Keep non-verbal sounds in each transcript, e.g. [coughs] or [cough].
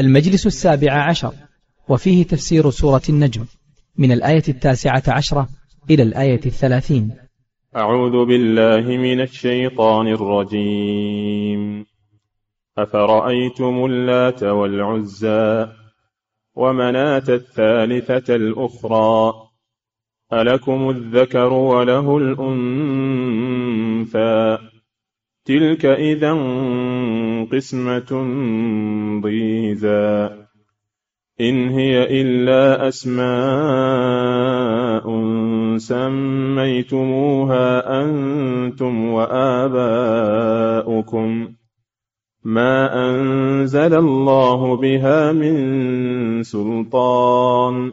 المجلس السابع عشر وفيه تفسير سورة النجم من الآية التاسعة عشرة إلى الآية الثلاثين. أعوذ بالله من الشيطان الرجيم. أفرأيتم اللات والعزى ومناة الثالثة الأخرى؟ ألكم الذكر وله الأنثى؟ تلك إذا قسمة ضيزى إن هي إلا أسماء سميتموها أنتم وآباؤكم ما أنزل الله بها من سلطان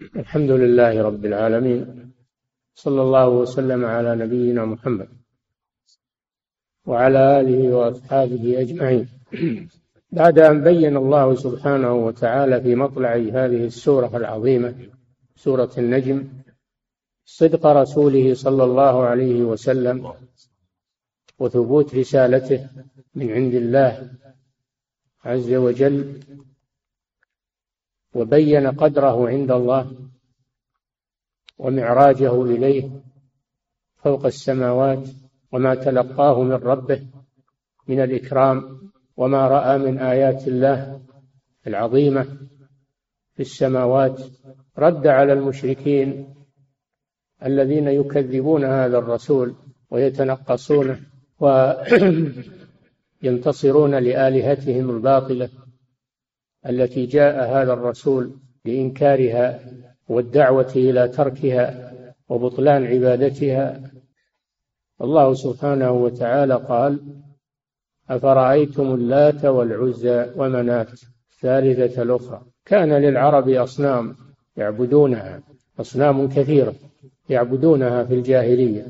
الحمد لله رب العالمين صلى الله وسلم على نبينا محمد وعلى آله وأصحابه أجمعين. بعد أن بين الله سبحانه وتعالى في مطلع هذه السورة العظيمة سورة النجم صدق رسوله صلى الله عليه وسلم وثبوت رسالته من عند الله عز وجل وبين قدره عند الله ومعراجه إليه فوق السماوات وما تلقاه من ربه من الإكرام وما رأى من آيات الله العظيمة في السماوات. رد على المشركين الذين يكذبون هذا الرسول ويتنقصونه وينتصرون لآلهتهم الباطلة. التي جاء هذا الرسول لإنكارها والدعوة إلى تركها وبطلان عبادتها. الله سبحانه وتعالى قال أفرأيتم اللات والعزى ومناة الثالثة الأخرى؟ كان للعرب أصنام يعبدونها أصنام كثيرة يعبدونها في الجاهلية.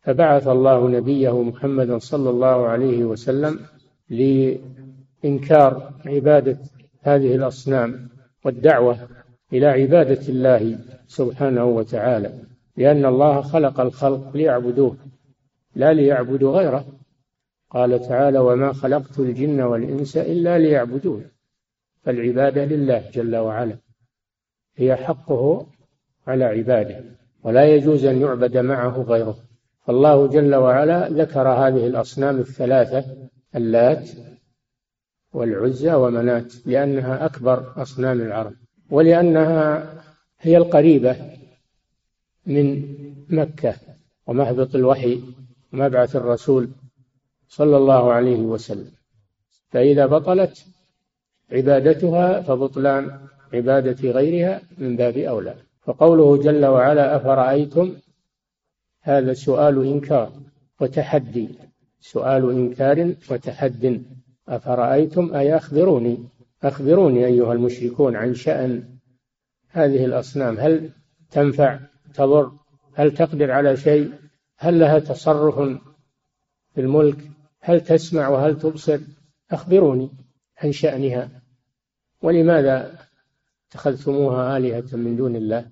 فبعث الله نبيه محمدا صلى الله عليه وسلم لإنكار عبادة هذه الأصنام والدعوة إلى عبادة الله سبحانه وتعالى لأن الله خلق الخلق ليعبدوه لا ليعبدوا غيره. قال تعالى وما خلقت الجن والإنس إلا ليعبدون فالعبادة لله جل وعلا هي حقه على عباده ولا يجوز أن يعبد معه غيره. فالله جل وعلا ذكر هذه الأصنام الثلاثة اللات والعزى ومنات لأنها أكبر أصنام العرب ولأنها هي القريبة من مكة ومهبط الوحي ومبعث الرسول صلى الله عليه وسلم. فإذا بطلت عبادتها فبطلان عبادة غيرها من باب أولى. فقوله جل وعلا أفرأيتم؟ هذا سؤال إنكار وتحدي سؤال إنكار وتحد. أفرأيتم أي أخبروني أخبروني أيها المشركون عن شأن هذه الأصنام. هل تنفع؟ تضر؟ هل تقدر على شيء؟ هل لها تصرف في الملك؟ هل تسمع وهل تبصر؟ أخبروني عن شأنها. ولماذا اتخذتموها آلهة من دون الله؟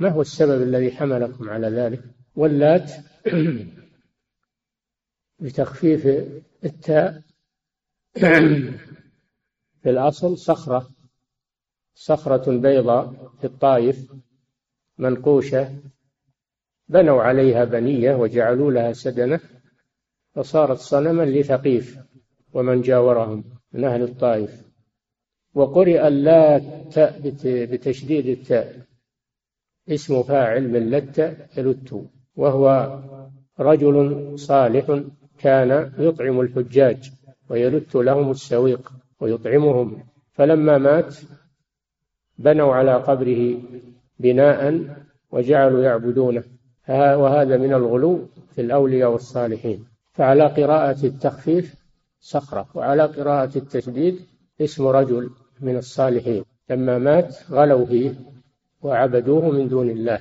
ما هو السبب الذي حملكم على ذلك؟ واللات [clears throat] بتخفيف التاء في الأصل صخرة صخرة بيضاء في الطائف منقوشة بنوا عليها بنية وجعلوا لها سدنة فصارت صنما لثقيف ومن جاورهم من أهل الطائف. وقرئ اللات بتشديد التاء اسم فاعل من لت يلت وهو رجل صالح كان يطعم الحجاج. ويلت لهم السويق ويطعمهم. فلما مات بنوا على قبره بناء وجعلوا يعبدونه. وهذا من الغلو في الأولياء والصالحين. فعلى قراءة التخفيف صخرة وعلى قراءة التشديد اسم رجل من الصالحين. لما مات غلوا فيه وعبدوه من دون الله.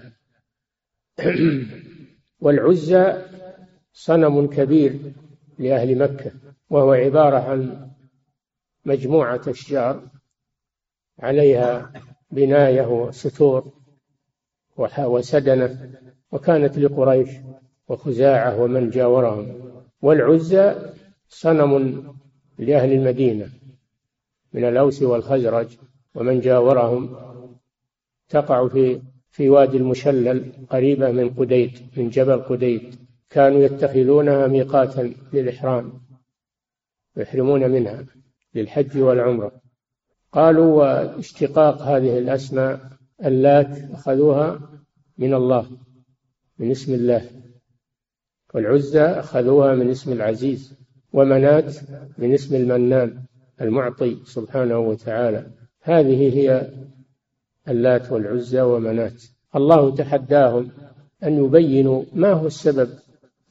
[clears throat] والعزى صنم كبير لأهل مكة. وهو عبارة عن مجموعة أشجار عليها بناية وستور وسدنة وكانت لقريش وخزاعة ومن جاورهم. والعزى صنم لأهل المدينة من الأوس والخزرج ومن جاورهم. تقع في في وادي المشلل قريبة من قديد من جبل قديد كانوا يتخذونها ميقاتا للإحرام. يحرمون منها للحج والعمرة. قالوا واشتقاق هذه الأسماء اللات أخذوها من الله من اسم الله. والعزى أخذوها من اسم العزيز ومنات من اسم المنان المعطي سبحانه وتعالى. هذه هي اللات والعزى ومنات. الله تحداهم أن يبينوا ما هو السبب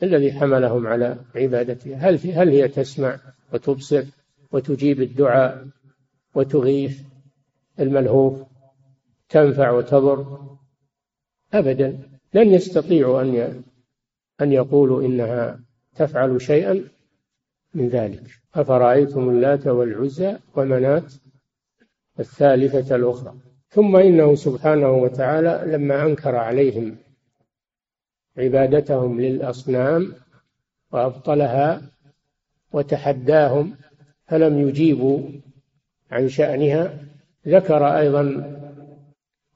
الذي حملهم على عبادتها هل, هل هي تسمع وتبصر وتجيب الدعاء وتغيث الملهوف تنفع وتضر. أبدا لن يستطيعوا أن أن يقولوا إنها تفعل شيئا من ذلك. أفرأيتم اللات والعزى ومنات الثالثة الأخرى. ثم إنه سبحانه وتعالى لما أنكر عليهم عبادتهم للأصنام وأبطلها وتحداهم فلم يجيبوا عن شأنها. ذكر أيضا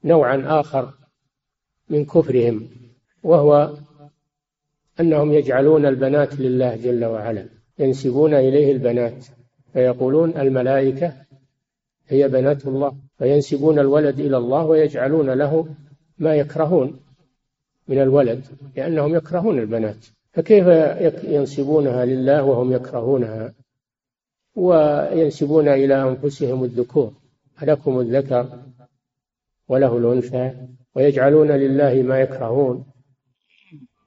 نوعا آخر من كفرهم وهو أنهم يجعلون البنات لله جل وعلا ينسبون إليه البنات فيقولون الملائكة هي بنات الله فينسبون الولد إلى الله ويجعلون له ما يكرهون من الولد لأنهم يكرهون البنات. فكيف ينسبونها لله وهم يكرهونها وينسبون إلى أنفسهم الذكور؟ ألكم الذكر وله الأنثى ويجعلون لله ما يكرهون.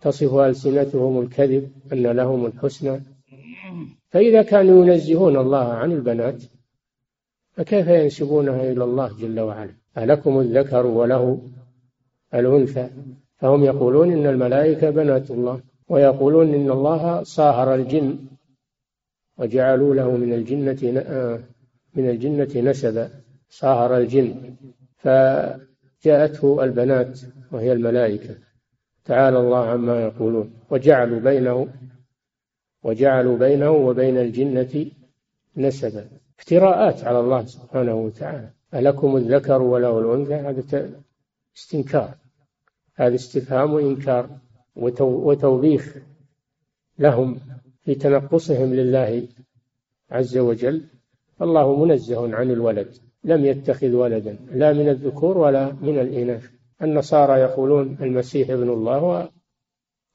تصف ألسنتهم الكذب أن لهم الحسنى. فإذا كانوا ينزهون الله عن البنات فكيف ينسبونها إلى الله جل وعلا؟ ألكم الذكر وله الأنثى. فهم يقولون إن الملائكة بنات الله. ويقولون إن الله صاهر الجن وجعلوا له من الجنة آه، من الجنة نسبا صاهر الجن. فجاءته البنات وهي الملائكة. تعالى الله عما يقولون. وجعلوا بينه وجعلوا بينه وبين الجنة نسبا. افتراءات على الله سبحانه وتعالى. ألكم الذكر وله الأنثى؟ هذا استنكار. هذا استفهام وإنكار. وتوبيخ لهم في تنقصهم لله عز وجل. الله منزه عن الولد لم يتخذ ولدا لا من الذكور ولا من الإناث. النصارى يقولون المسيح ابن الله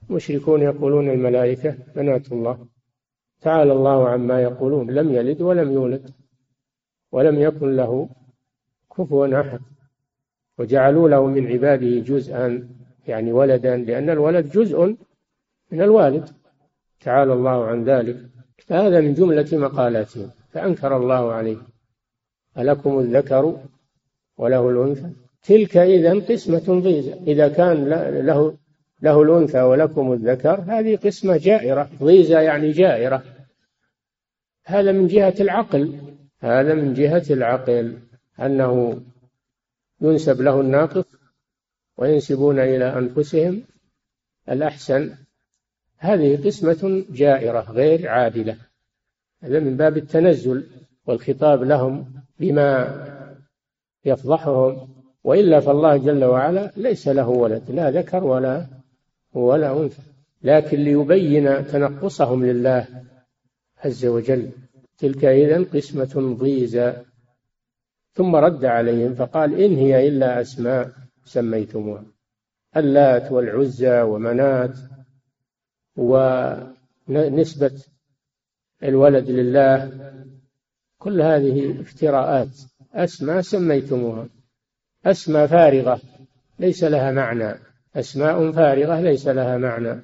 والمشركون يقولون الملائكة بنات الله. تعالى الله عما يقولون لم يلد ولم يولد ولم يكن له كفوا أحد. وجعلوا له من عباده جزءا يعني ولدا لأن الولد جزء من الوالد. تعالى الله عن ذلك. فهذا من جملة مقالاتهم. فأنكر الله عليه. ألكم الذكر وله الأنثى؟ تلك إذا قسمة ضيزى. إذا كان له له الأنثى ولكم الذكر هذه قسمة جائرة. ضيزى يعني جائرة. هذا من جهة العقل. هذا من جهة العقل. أنه ينسب له الناقص وينسبون إلى أنفسهم الأحسن. هذه قسمة جائرة غير عادلة. هذا من باب التنزل والخطاب لهم بما يفضحهم. وإلا فالله جل وعلا ليس له ولد لا ذكر ولا ولا أنثى. لكن ليبين تنقصهم لله عز وجل. تلك إذا قسمة ضيزى. ثم رد عليهم فقال إن هي إلا أسماء. سميتموها اللات والعزى ومنات ونسبة الولد لله كل هذه افتراءات. أسماء سميتموها. أسماء فارغة ليس لها معنى. أسماء فارغة ليس لها معنى.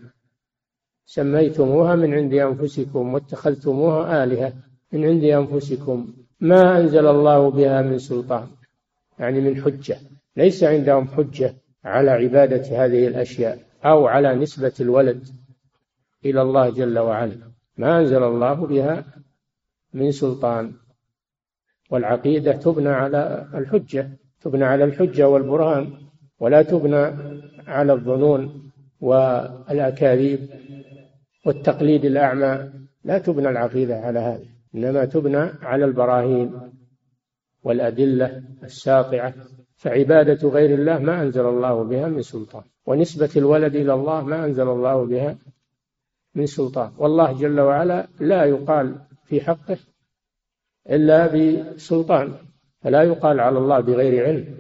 سميتموها من عند أنفسكم واتخذتموها آلهة من عند أنفسكم. ما أنزل الله بها من سلطان يعني من حجة. ليس عندهم حجة على عبادة هذه الأشياء أو على نسبة الولد إلى الله جل وعلا. ما أنزل الله بها من سلطان. والعقيدة تبنى على الحجة تبنى على الحجة والبرهان ولا تبنى على الظنون والأكاذيب والتقليد الأعمى. لا تبنى العقيدة على هذا إنما تبنى على البراهين والأدلة الساطعة فعبادة غير الله ما أنزل الله بها من سلطان ونسبة الولد إلى الله ما أنزل الله بها من سلطان. والله جل وعلا لا يقال في حقه إلا بسلطان فلا يقال على الله بغير علم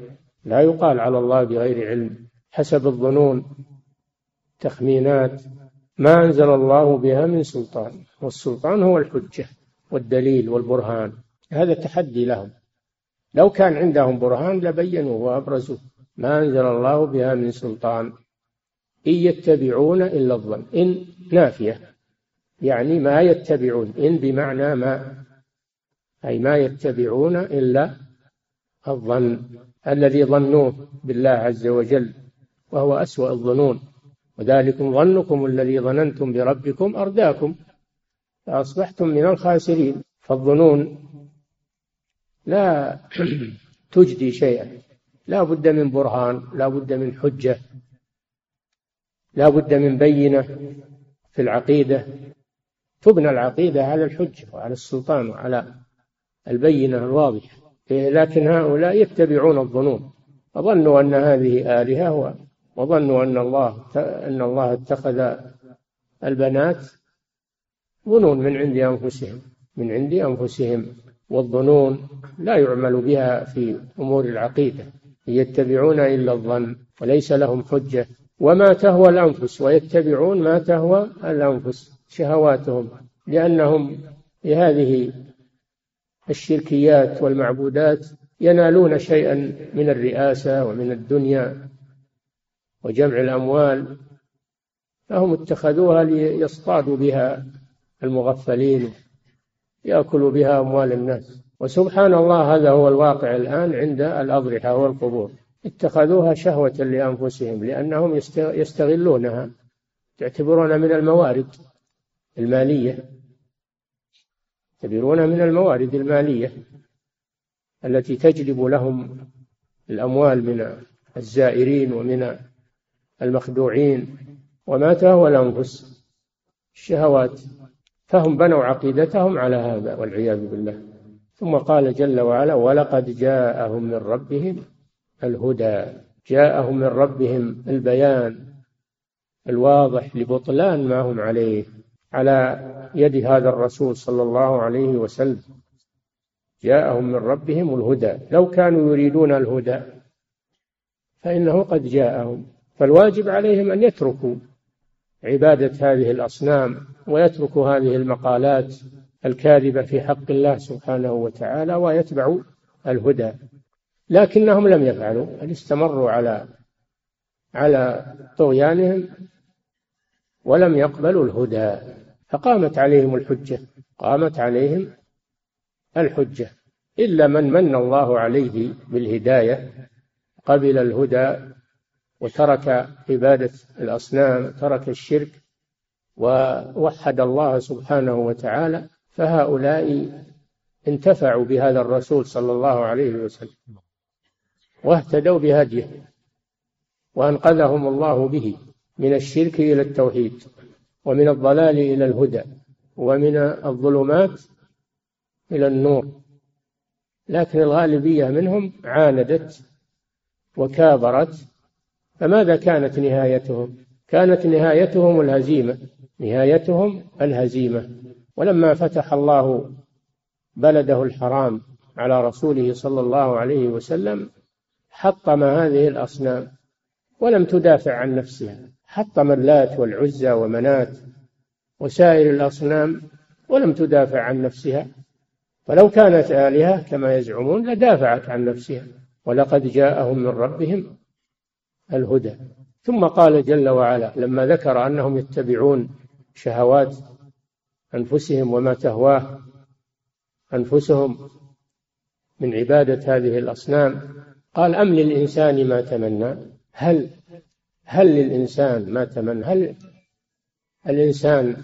لا يقال على الله بغير علم حسب الظنون تخمينات ما أنزل الله بها من سلطان والسلطان هو الحجة والدليل والبرهان هذا تحدي لهم. لو كان عندهم برهان لبينوه وأبرزوه ما أنزل الله بها من سلطان إن يتبعون إلا الظن. إن نافية. يعني ما يتبعون. إن بمعنى ما. أي ما يتبعون إلا الظن. الذي ظنوه بالله عز وجل وهو أسوأ الظنون. وذلكم ظنكم الذي ظننتم بربكم أرداكم. فأصبحتم من الخاسرين. فالظنون لا تجدي شيئا. لا بد من برهان لا بد من حجة لا بد من بينة في العقيدة. تبنى العقيدة على الحجة وعلى السلطان وعلى البينة الواضحة. لكن هؤلاء يتبعون الظنون. وظنوا أن هذه آلهة وظنوا أن الله أن الله اتخذ البنات ظنون من عند أنفسهم من عند أنفسهم. والظنون لا يعمل بها في أمور العقيدة يتبعون إلا الظن وليس لهم حجة. وما تهوى الأنفس ويتبعون ما تهوى الأنفس شهواتهم لأنهم بهذه الشركيات والمعبودات ينالون شيئا من الرئاسة ومن الدنيا وجمع الأموال فهم اتخذوها ليصطادوا بها المغفلين. يأكلوا بها أموال الناس. وسبحان الله هذا هو الواقع الآن عند الأضرحة والقبور. اتخذوها شهوة لأنفسهم لأنهم يستغلونها. يعتبرون من الموارد المالية. يعتبرونها من الموارد المالية التي تجلب لهم الأموال من الزائرين ومن المخدوعين. وما تهوى الأنفس الشهوات فهم بنوا عقيدتهم على هذا والعياذ بالله. ثم قال جل وعلا ولقد جاءهم من ربهم الهدى جاءهم من ربهم البيان الواضح لبطلان ما هم عليه على يد هذا الرسول صلى الله عليه وسلم. جاءهم من ربهم الهدى. لو كانوا يريدون الهدى فإنه قد جاءهم فالواجب عليهم أن يتركوا عبادة هذه الأصنام ويتركوا هذه المقالات الكاذبة في حق الله سبحانه وتعالى ويتبعوا الهدى. لكنهم لم يفعلوا بل استمروا على على طغيانهم ولم يقبلوا الهدى. فقامت عليهم الحجة قامت عليهم الحجة. إلا من من الله عليه بالهداية قبل الهدى وترك عبادة الأصنام ترك الشرك ووحد الله سبحانه وتعالى فهؤلاء انتفعوا بهذا الرسول صلى الله عليه وسلم واهتدوا بهديه وأنقذهم الله به من الشرك إلى التوحيد ومن الضلال إلى الهدى ومن الظلمات إلى النور. لكن الغالبية منهم عاندت وكابرت فماذا كانت نهايتهم؟ كانت نهايتهم الهزيمة. نهايتهم الهزيمة. ولما فتح الله بلده الحرام على رسوله صلى الله عليه وسلم حطم هذه الأصنام ولم تدافع عن نفسها. حطم اللات والعزى ومنات وسائر الأصنام ولم تدافع عن نفسها. فلو كانت آلهة كما يزعمون لدافعت عن نفسها. ولقد جاءهم من ربهم الهدى. ثم قال جل وعلا لما ذكر أنهم يتبعون شهوات أنفسهم وما تهواه أنفسهم من عبادة هذه الأصنام قال أم للإنسان ما تمنى؟ هل هل للإنسان ما تمنى؟ هل الإنسان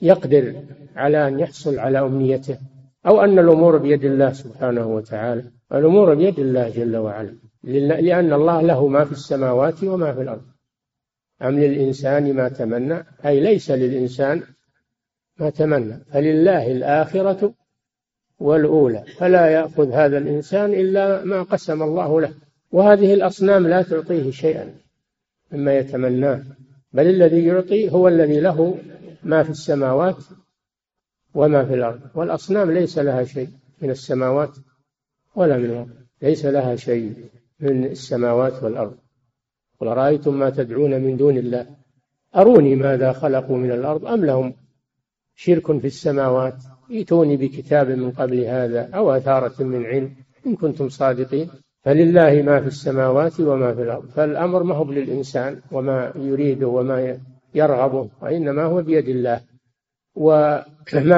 يقدر على أن يحصل على أمنيته؟ أو أن الأمور بيد الله سبحانه وتعالى؟ الأمور بيد الله جل وعلا. لأن الله له ما في السماوات وما في الأرض. أم للإنسان ما تمنى؟ أي ليس للإنسان ما تمنى. فلله الآخرة والأولى. فلا يأخذ هذا الإنسان إلا ما قسم الله له. وهذه الأصنام لا تعطيه شيئا مما يتمناه. بل الذي يعطي هو الذي له ما في السماوات وما في الأرض. والأصنام ليس لها شيء من السماوات ولا من الأرض. ليس لها شيء. من السماوات والأرض. قل رأيتم ما تدعون من دون الله؟ أروني ماذا خلقوا من الأرض أم لهم شرك في السماوات؟ ائتوني بكتاب من قبل هذا أو أثارة من علم إن كنتم صادقين. فلله ما في السماوات وما في الأرض. فالأمر ما هو للإنسان وما يريده وما يرغبه وإنما هو بيد الله. وما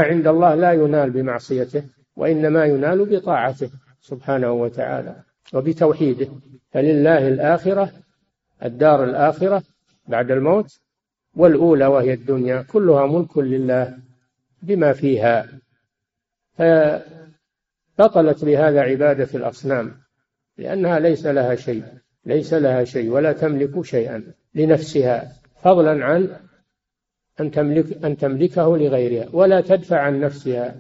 عند الله لا ينال بمعصيته وإنما ينال بطاعته سبحانه وتعالى. وبتوحيده. فلله الآخرة الدار الآخرة بعد الموت والأولى وهي الدنيا. كلها ملك لله بما فيها. فبطلت بهذا عبادة الأصنام لأنها ليس لها شيء ليس لها شيء ولا تملك شيئا لنفسها فضلا عن أن تملك أن تملكه لغيرها ولا تدفع عن نفسها.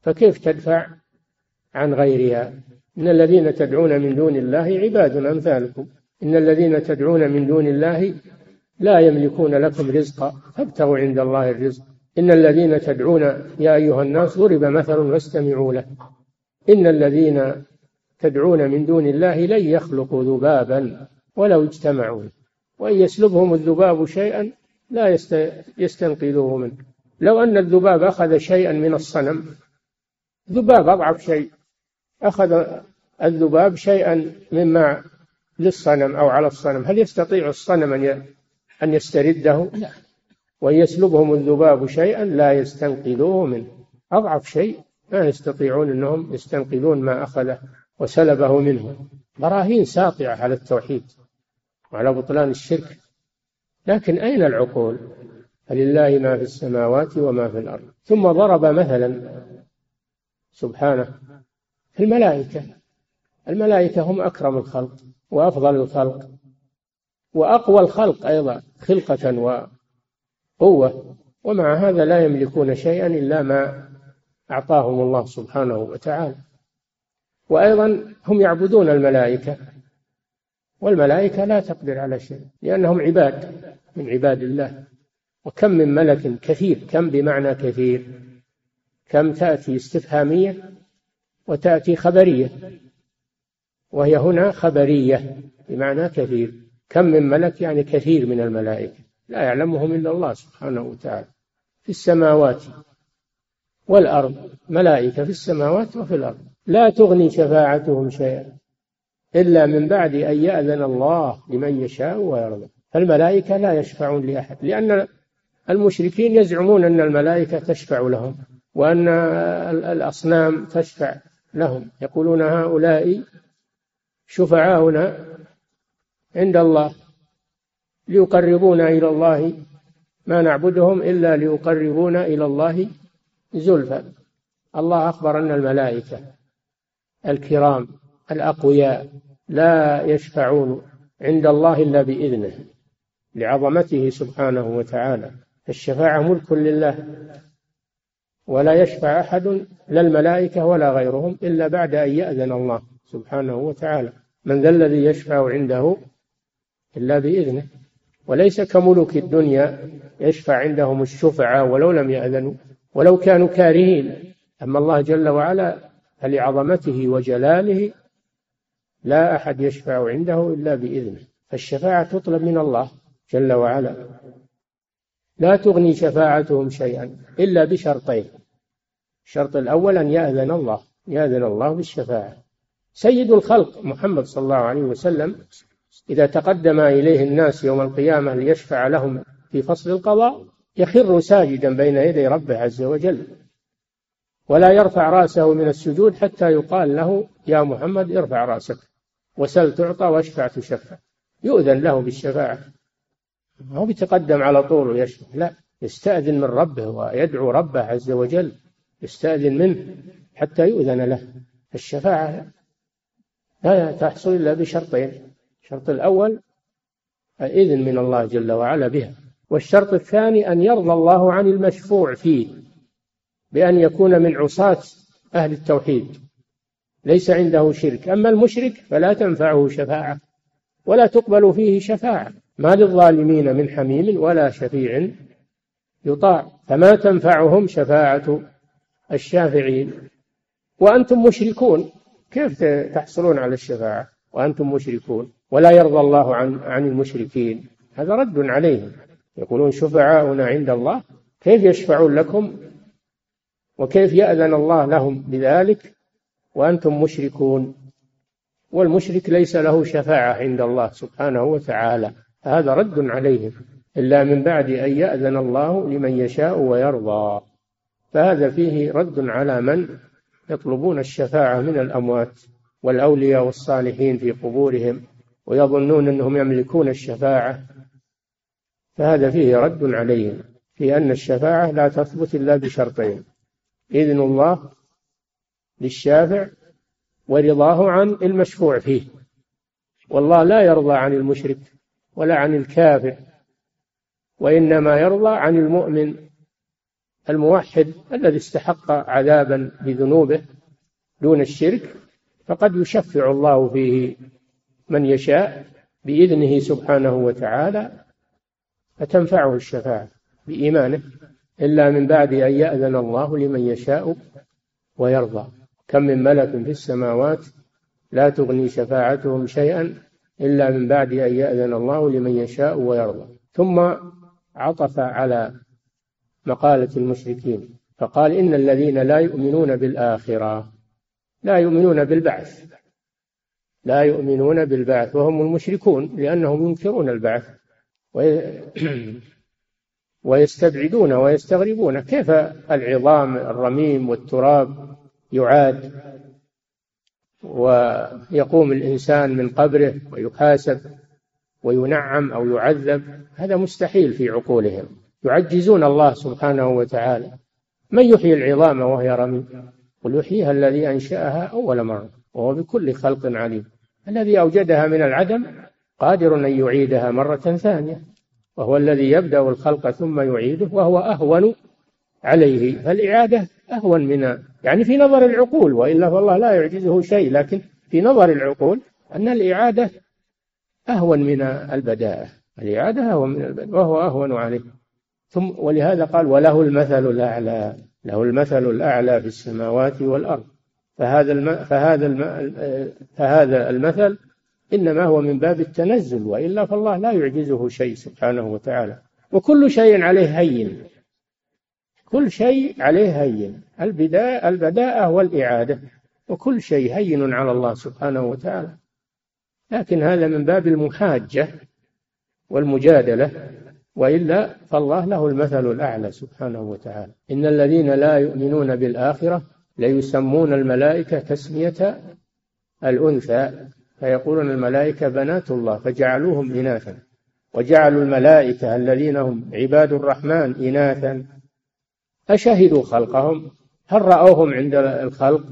فكيف تدفع عن غيرها؟ إن الذين تدعون من دون الله عباد أمثالكم. إن الذين تدعون من دون الله لا يملكون لكم رزقا فابتغوا عند الله الرزق. إن الذين تدعون يا أيها الناس ضرب مثل فاستمعوا له. إن الذين تدعون من دون الله لن يخلقوا ذبابا ولو اجتمعوا. وإن يسلبهم الذباب شيئا لا يستنقذوه منه. لو أن الذباب أخذ شيئا من الصنم ذباب أضعف شيء. أخذ الذباب شيئا مما للصنم أو على الصنم. هل يستطيع الصنم أن يسترده؟ لا. وإن يسلبهم الذباب شيئا لا يستنقذوه منه. أضعف شيء ما يستطيعون أنهم يستنقذون ما أخذه وسلبه منه. براهين ساطعة على التوحيد وعلى بطلان الشرك. لكن أين العقول؟ فلله ما في السماوات وما في الأرض. ثم ضرب مثلا سبحانه الملائكة. الملائكة هم أكرم الخلق وأفضل الخلق وأقوى الخلق أيضا خلقة قوة ومع هذا لا يملكون شيئا إلا ما أعطاهم الله سبحانه وتعالى. وأيضا هم يعبدون الملائكة والملائكة لا تقدر على شيء لأنهم عباد من عباد الله. وكم من ملك كثير كم بمعنى كثير؟ كم تأتي استفهامية وتأتي خبرية. وهي هنا خبرية بمعنى كثير. كم من ملك؟ يعني كثير من الملائكة. لا يعلمهم إلا الله سبحانه وتعالى. في السماوات والأرض ملائكة في السماوات وفي الأرض. لا تغني شفاعتهم شيئا إلا من بعد أن يأذن الله لمن يشاء ويرضى. فالملائكة لا يشفعون لأحد لأن المشركين يزعمون أن الملائكة تشفع لهم وأن الأصنام تشفع. لهم. يقولون هؤلاء شفعاؤنا عند الله ليقربونا إلى الله. ما نعبدهم إلا ليقربونا إلى الله زلفى. الله أخبر أن الملائكة الكرام الأقوياء لا يشفعون عند الله إلا بإذنه لعظمته سبحانه وتعالى. الشفاعة ملك لله. ولا يشفع أحد لا الملائكة ولا غيرهم إلا بعد أن يأذن الله سبحانه وتعالى. من ذا الذي يشفع عنده إلا بإذنه. وليس كملوك الدنيا يشفع عندهم الشفعاء ولو لم يأذنوا ولو كانوا كارهين. أما الله جل وعلا فلعظمته وجلاله لا أحد يشفع عنده إلا بإذنه. فالشفاعة تطلب من الله جل وعلا. لا تغني شفاعتهم شيئا إلا بشرطين. الشرط الأول أن يأذن الله يأذن الله بالشفاعة. سيد الخلق محمد صلى الله عليه وسلم إذا تقدم إليه الناس يوم القيامة ليشفع لهم في فصل القضاء يخر ساجدا بين يدي ربه عز وجل ولا يرفع رأسه من السجود حتى يقال له يا محمد ارفع رأسك وسل تعطى واشفع تشفع. يؤذن له بالشفاعة. ما هو بيتقدم على طول ويشفع لا يستأذن من ربه ويدعو ربه عز وجل يستأذن منه حتى يؤذن له. الشفاعة لا تحصل إلا بشرطين الشرط الأول الإذن من الله جل وعلا بها والشرط الثاني أن يرضى الله عن المشفوع فيه بأن يكون من عصاة أهل التوحيد ليس عنده شرك. أما المشرك فلا تنفعه شفاعة ولا تقبل فيه شفاعة. ما للظالمين من حميم ولا شفيع يطاع فما تنفعهم شفاعة الشافعين. وأنتم مشركون كيف تحصلون على الشفاعة وأنتم مشركون؟ ولا يرضى الله عن عن المشركين. هذا رد عليهم. يقولون شفعاؤنا عند الله كيف يشفعون لكم؟ وكيف يأذن الله لهم بذلك؟ وأنتم مشركون. والمشرك ليس له شفاعة عند الله سبحانه وتعالى. هذا رد عليهم إلا من بعد أن يأذن الله لمن يشاء ويرضى. فهذا فيه رد على من يطلبون الشفاعة من الأموات والأولياء والصالحين في قبورهم ويظنون أنهم يملكون الشفاعة. فهذا فيه رد عليهم في أن الشفاعة لا تثبت إلا بشرطين إذن الله للشافع ورضاه عن المشفوع فيه. والله لا يرضى عن المشرك ولا عن الكافر وإنما يرضى عن المؤمن الموحد الذي استحق عذابا بذنوبه دون الشرك فقد يشفع الله فيه من يشاء بإذنه سبحانه وتعالى فتنفعه الشفاعة بإيمانه إلا من بعد أن يأذن الله لمن يشاء ويرضى. كم من ملك في السماوات لا تغني شفاعتهم شيئا إلا من بعد أن يأذن الله لمن يشاء ويرضى. ثم عطف على مقالة المشركين فقال إن الذين لا يؤمنون بالآخرة لا يؤمنون بالبعث لا يؤمنون بالبعث وهم المشركون لأنهم ينكرون البعث ويستبعدون ويستغربون. كيف العظام الرميم والتراب يعاد ويقوم الإنسان من قبره ويحاسب وينعم أو يعذب هذا مستحيل في عقولهم. يعجزون الله سبحانه وتعالى. من يحيي العظام وهي رميم قل يحييها الذي أنشأها أول مرة وهو بكل خلق عليم. الذي أوجدها من العدم قادر أن يعيدها مرة ثانية. وهو الذي يبدأ الخلق ثم يعيده وهو أهون عليه. فالإعادة أهون من يعني في نظر العقول وإلا فالله لا يعجزه شيء لكن في نظر العقول أن الإعادة أهون من البداءة. الإعادة أهون من البداءة وهو أهون عليه. ثم ولهذا قال وله المثل الأعلى له المثل الأعلى في السماوات والأرض. فهذا الم... فهذا الم... فهذا المثل إنما هو من باب التنزل وإلا فالله لا يعجزه شيء سبحانه وتعالى. وكل شيء عليه هين. كل شيء عليه هين. البداء البداءة والإعادة. وكل شيء هين على الله سبحانه وتعالى. لكن هذا من باب المحاجة والمجادلة. وإلا فالله له المثل الأعلى سبحانه وتعالى. إن الذين لا يؤمنون بالآخرة ليسمون الملائكة تسمية الأنثى. فيقولون الملائكة بنات الله فجعلوهم إناثا. وجعلوا الملائكة الذين هم عباد الرحمن إناثا. أشهدوا خلقهم. هل رأوهم عند الخلق؟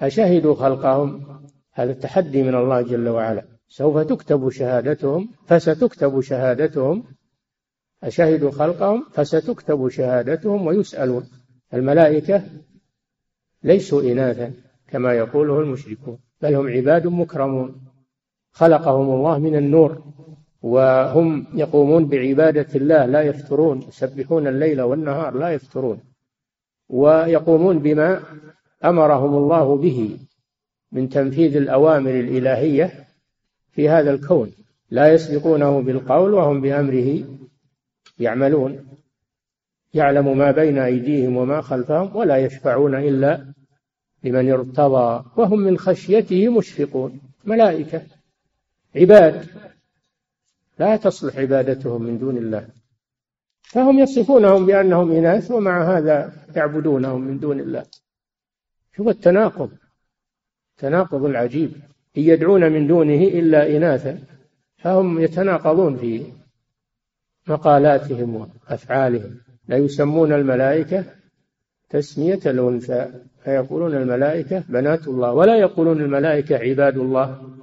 أشهدوا خلقهم. هذا تحدي من الله جل وعلا. سوف تكتب شهادتهم فستكتب شهادتهم. أشهدوا خلقهم فستكتب شهادتهم ويسألون. الملائكة ليسوا إناثا كما يقوله المشركون بل هم عباد مكرمون. خلقهم الله من النور وهم يقومون بعبادة الله لا يفترون يسبحون الليل والنهار لا يفترون. ويقومون بما أمرهم الله به من تنفيذ الأوامر الإلهية في هذا الكون. لا يسبقونه بالقول وهم بأمره يعملون. يعلم ما بين أيديهم وما خلفهم ولا يشفعون إلا لمن ارتضى وهم من خشيته مشفقون. ملائكة عباد لا تصلح عبادتهم من دون الله. فهم يصفونهم بأنهم إناث ومع هذا يعبدونهم من دون الله. شوف التناقض التناقض العجيب. إن يدعون من دونه إلا إناثا فهم يتناقضون في مقالاتهم وأفعالهم. لا يسمون الملائكة تسمية الأنثى فيقولون الملائكة بنات الله ولا يقولون الملائكة عباد الله.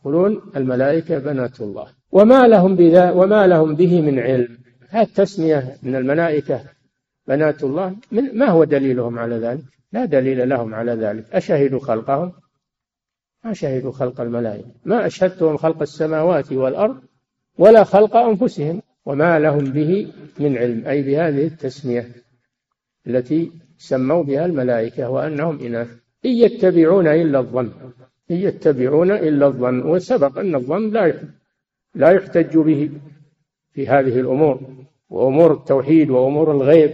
يقولون الملائكة بنات الله. وما لهم بذا وما لهم به من علم. التسمية من الملائكة بنات الله من ما هو دليلهم على ذلك؟ لا دليل لهم على ذلك. أشهدوا خلقهم؟ ما شهدوا خلق الملائكة. ما أشهدتهم خلق السماوات والأرض ولا خلق أنفسهم وما لهم به من علم. أي بهذه التسمية التي سموا بها الملائكة وأنهم إناث. إن يتبعون إلا الظن. إن يتبعون إلا الظن. وسبق أن الظن لا لا يحتج به. في هذه الأمور وأمور التوحيد وأمور الغيب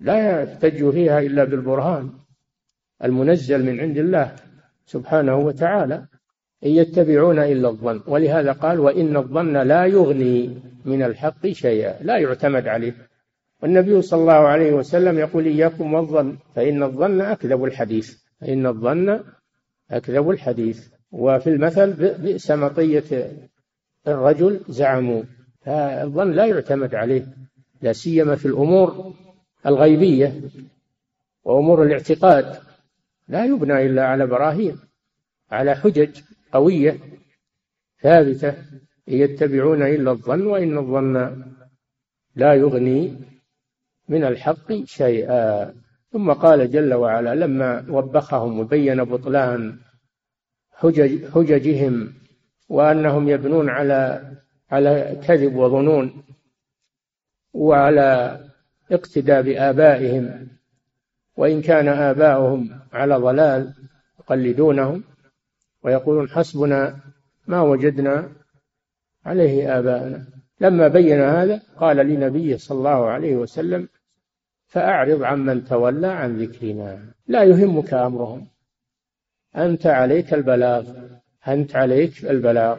لا يحتج فيها إلا بالبرهان المنزل من عند الله سبحانه وتعالى إن يتبعون إلا الظن. ولهذا قال وإن الظن لا يغني من الحق شيئا لا يعتمد عليه. والنبي صلى الله عليه وسلم يقول إياكم والظن فإن الظن أكذب الحديث. فإن الظن أكذب الحديث. وفي المثل بئس مطية الرجل زعموا فالظن لا يعتمد عليه لا سيما في الأمور الغيبية وأمور الاعتقاد. لا يبنى إلا على براهين على حجج قوية ثابتة يتبعون إلا الظن وإن الظن لا يغني من الحق شيئا. ثم قال جل وعلا لما وبخهم وبين بطلان حجج حججهم وأنهم يبنون على على كذب وظنون وعلى اقتداء بآبائهم. وإن كان آباؤهم على ضلال يقلدونهم ويقولون حسبنا ما وجدنا عليه آباءنا لما بين هذا قال لنبيه صلى الله عليه وسلم فأعرض عمن تولى عن ذكرنا. لا يهمك أمرهم. أنت عليك البلاغ. أنت عليك البلاغ.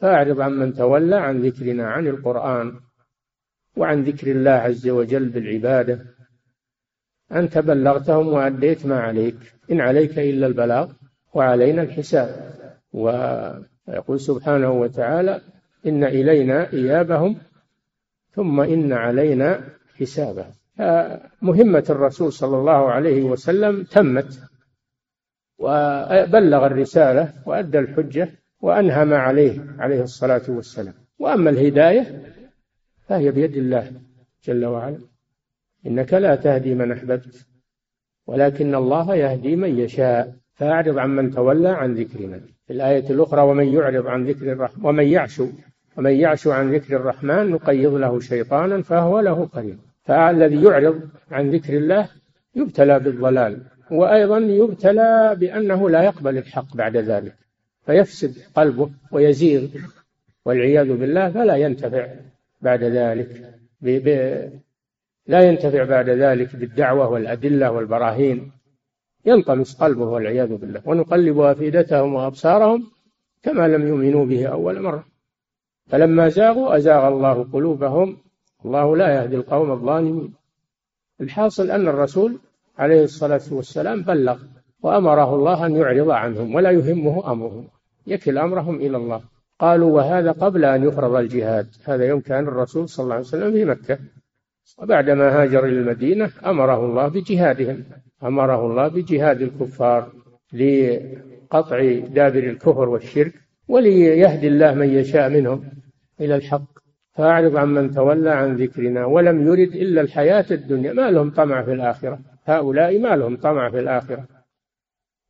فأعرض عمن تولى عن ذكرنا عن القرآن وعن ذكر الله عز وجل بالعبادة. أنت بلغتهم وأديت ما عليك. إن عليك إلا البلاغ وعلينا الحساب. ويقول سبحانه وتعالى إن إلينا إيابهم ثم إن علينا حسابهم. مهمة الرسول صلى الله عليه وسلم تمت. وبلغ الرسالة وأدى الحجة وأنهى ما عليه عليه الصلاة والسلام. وأما الهداية فهي بيد الله جل وعلا. إنك لا تهدي من أحببت ولكن الله يهدي من يشاء. فأعرض عن من تولى عن ذكرنا في الآية الأخرى ومن يعرض عن ذكر الرحمن ومن يعشو ومن يعشو عن ذكر الرحمن نقيض له شيطانا فهو له قريب. فالذي يعرض عن ذكر الله يبتلى بالضلال. وأيضا يبتلى بأنه لا يقبل الحق بعد ذلك فيفسد قلبه ويزيغ والعياذ بالله فلا ينتفع بعد ذلك ب... ب... لا ينتفع بعد ذلك بالدعوة والأدلة والبراهين. ينطمس قلبه والعياذ بالله ونقلب أفئدتهم وأبصارهم كما لم يؤمنوا به أول مرة. فلما زاغوا أزاغ الله قلوبهم الله لا يهدي القوم الظالمين. الحاصل أن الرسول عليه الصلاة والسلام بلغ وأمره الله أن يعرض عنهم ولا يهمه أمرهم يكل أمرهم إلى الله. قالوا وهذا قبل أن يفرض الجهاد هذا يوم كان الرسول صلى الله عليه وسلم في مكة. وبعدما هاجر إلى المدينة أمره الله بجهادهم أمره الله بجهاد الكفار لقطع دابر الكفر والشرك وليهدي الله من يشاء منهم إلى الحق. فأعرض عن من تولى عن ذكرنا ولم يرد إلا الحياة الدنيا ما لهم طمع في الآخرة. هؤلاء ما لهم طمع في الآخرة.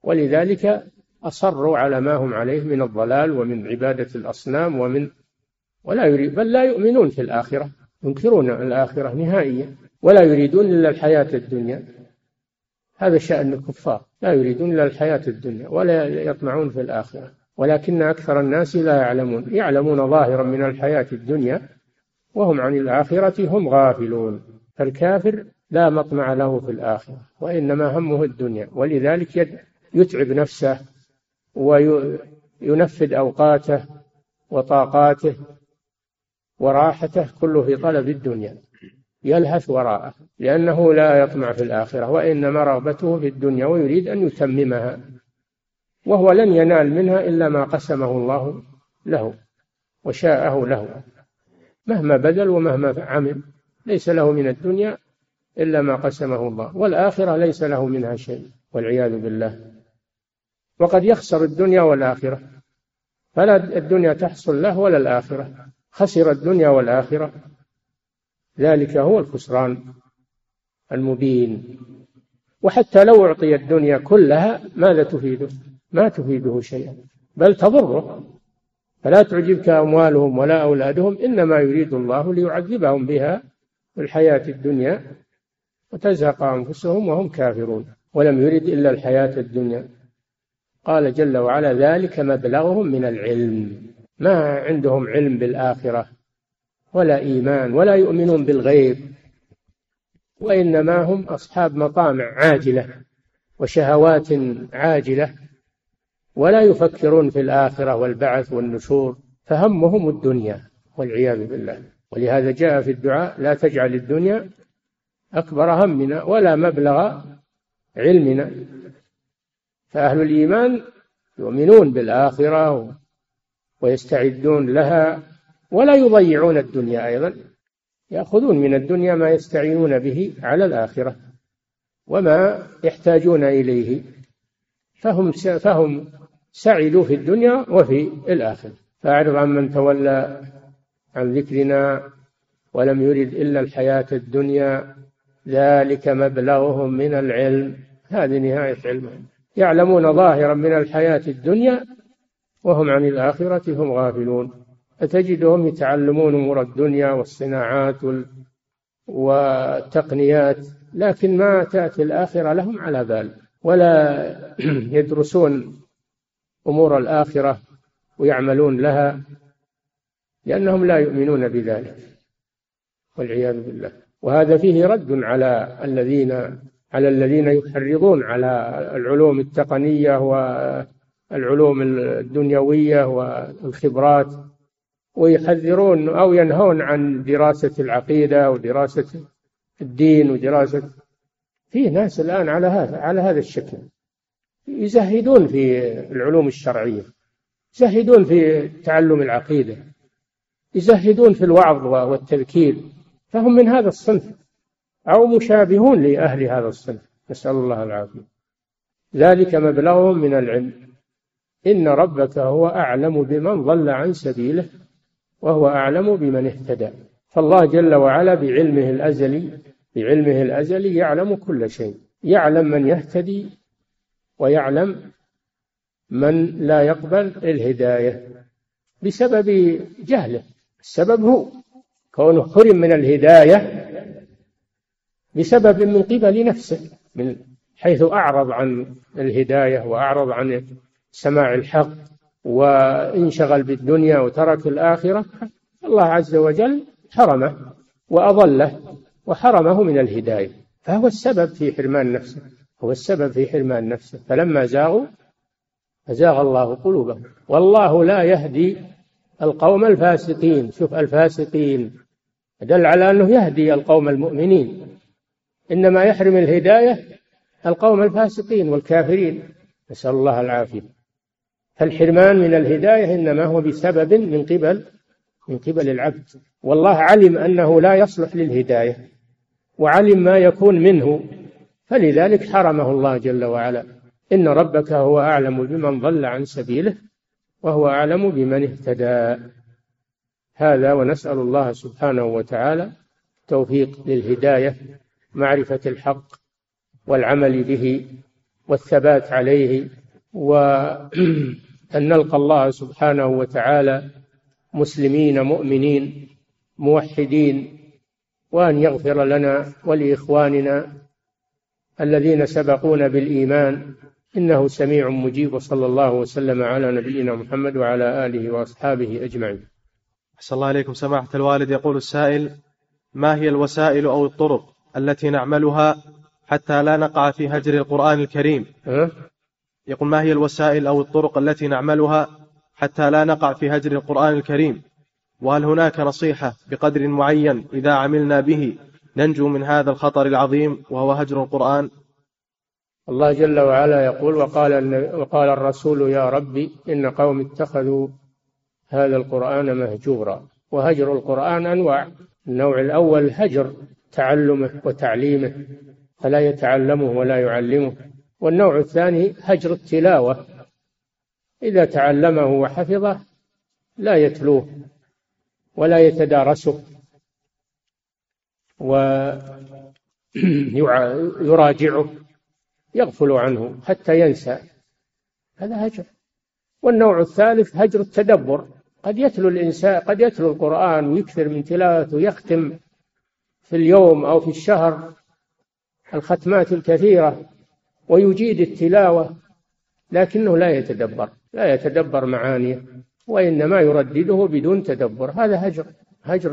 ولذلك أصروا على ما هم عليه من الضلال ومن عبادة الأصنام ومن ولا يريد بل لا يؤمنون في الآخرة ينكرون الآخرة نهائيا ولا يريدون إلا الحياة الدنيا. هذا شأن الكفار لا يريدون إلا الحياة الدنيا ولا يطمعون في الآخرة. ولكن أكثر الناس لا يعلمون يعلمون ظاهرا من الحياة الدنيا وهم عن الآخرة هم غافلون. فالكافر لا مطمع له في الآخرة وإنما همه الدنيا. ولذلك يتعب نفسه وينفذ أوقاته وطاقاته وراحته كله في طلب الدنيا. يلهث وراءه لأنه لا يطمع في الآخرة وإنما رغبته في الدنيا ويريد أن يتممها وهو لن ينال منها إلا ما قسمه الله له وشاءه له. مهما بذل ومهما عمل ليس له من الدنيا إلا ما قسمه الله والآخرة ليس له منها شيء والعياذ بالله. وقد يخسر الدنيا والآخرة. فلا الدنيا تحصل له ولا الآخرة. خسر الدنيا والآخرة. ذلك هو الخسران المبين. وحتى لو أعطي الدنيا كلها ماذا تفيده؟ ما تفيده شيئا. بل تضره. فلا تعجبك أموالهم ولا أولادهم إنما يريد الله ليعذبهم بها في الحياة الدنيا. وتزهق أنفسهم وهم كافرون ولم يرد إلا الحياة الدنيا. قال جل وعلا ذلك مبلغهم من العلم. ما عندهم علم بالآخرة ولا إيمان ولا يؤمنون بالغيب. وإنما هم أصحاب مطامع عاجلة وشهوات عاجلة ولا يفكرون في الآخرة والبعث والنشور فهمهم الدنيا والعياذ بالله. ولهذا جاء في الدعاء لا تجعل الدنيا أكبر همنا ولا مبلغ علمنا. فأهل الإيمان يؤمنون بالآخرة ويستعدون لها ولا يضيعون الدنيا أيضا. يأخذون من الدنيا ما يستعينون به على الآخرة وما يحتاجون إليه. فهم فهم سعدوا في الدنيا وفي الآخرة. فأعرض عن من تولى عن ذكرنا ولم يرد إلا الحياة الدنيا. ذلك مبلغهم من العلم. هذه نهاية علمهم يعلمون ظاهرا من الحياة الدنيا وهم عن الآخرة هم غافلون. فتجدهم يتعلمون أمور الدنيا والصناعات والتقنيات لكن ما تأتي الآخرة لهم على بال. ولا [clears throat] يدرسون أمور الآخرة ويعملون لها لأنهم لا يؤمنون بذلك والعياذ بالله. وهذا فيه رد على الذين على الذين يحرضون على العلوم التقنية والعلوم الدنيوية والخبرات ويحذرون أو ينهون عن دراسة العقيدة ودراسة الدين ودراسة في ناس الآن على هذا على هذا الشكل. يزهدون في العلوم الشرعية يزهدون في تعلم العقيدة يزهدون في الوعظ والتذكير. فهم من هذا الصنف أو مشابهون لأهل هذا الصنف. نسأل الله العافية. ذلك مبلغهم من العلم. إن ربك هو أعلم بمن ضل عن سبيله وهو أعلم بمن اهتدى. فالله جل وعلا بعلمه الأزلي بعلمه الأزلي يعلم كل شيء. يعلم من يهتدي ويعلم من لا يقبل الهداية بسبب جهله. السبب هو كونه حرم من الهداية بسبب من قبل نفسه من حيث أعرض عن الهداية وأعرض عن سماع الحق وانشغل بالدنيا وترك الآخرة الله عز وجل حرمه وأضله وحرمه من الهداية. فهو السبب في حرمان نفسه هو السبب في حرمان نفسه. فلما زاغوا أزاغ الله قلوبهم. والله لا يهدي القوم الفاسقين. شوف الفاسقين. دل على أنه يهدي القوم المؤمنين. إنما يحرم الهداية القوم الفاسقين والكافرين. نسأل الله العافية. فالحرمان من الهداية إنما هو بسبب من قبل من قبل العبد. والله علم أنه لا يصلح للهداية وعلم ما يكون منه. فلذلك حرمه الله جل وعلا. إن ربك هو أعلم بمن ضل عن سبيله وهو أعلم بمن اهتدى. هذا ونسأل الله سبحانه وتعالى توفيق للهداية معرفة الحق والعمل به والثبات عليه وأن [clears throat] نلقى الله سبحانه وتعالى مسلمين مؤمنين موحدين وأن يغفر لنا ولإخواننا الذين سبقونا بالإيمان. إنه سميع مجيب وصلى الله وسلم على نبينا محمد وعلى آله وأصحابه أجمعين. أحسن الله عليكم سماحة الوالد يقول السائل ما هي الوسائل أو الطرق التي نعملها حتى لا نقع في هجر القرآن الكريم? أه؟ يقول ما هي الوسائل أو الطرق التي نعملها حتى لا نقع في هجر القرآن الكريم؟ وهل هناك نصيحة بقدر معين إذا عملنا به ننجو من هذا الخطر العظيم وهو هجر القرآن؟ الله جل وعلا يقول وقال وقال الرسول يا ربي إن قوم اتخذوا هذا القرآن مهجورا وهجر القرآن أنواع. النوع الأول هجر تعلمه وتعليمه فلا يتعلمه ولا يعلمه. والنوع الثاني هجر التلاوة إذا تعلمه وحفظه لا يتلوه ولا يتدارسه ويراجعه يغفل عنه حتى ينسى. هذا هجر. والنوع الثالث هجر التدبر. قد يتلو الإنسان قد يتلو القرآن ويكثر من تلاوته ويختم في اليوم أو في الشهر الختمات الكثيرة ويجيد التلاوة لكنه لا يتدبر لا يتدبر معانيه وإنما يردده بدون تدبر. هذا هجر هجر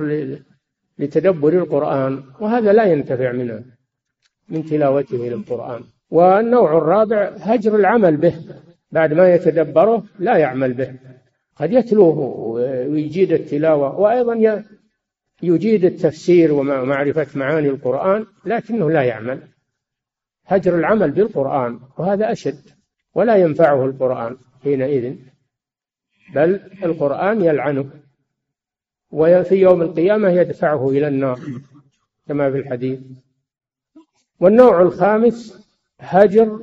لتدبر القرآن وهذا لا ينتفع منه من تلاوته للقرآن. والنوع الرابع هجر العمل به. بعد ما يتدبره لا يعمل به. قد يتلوه ويجيد التلاوة وأيضا يجيد التفسير ومعرفة معاني القرآن لكنه لا يعمل. هجر العمل بالقرآن وهذا أشد ولا ينفعه القرآن حينئذ. بل القرآن يلعنه وفي يوم القيامة يدفعه إلى النار كما في الحديث. والنوع الخامس هجر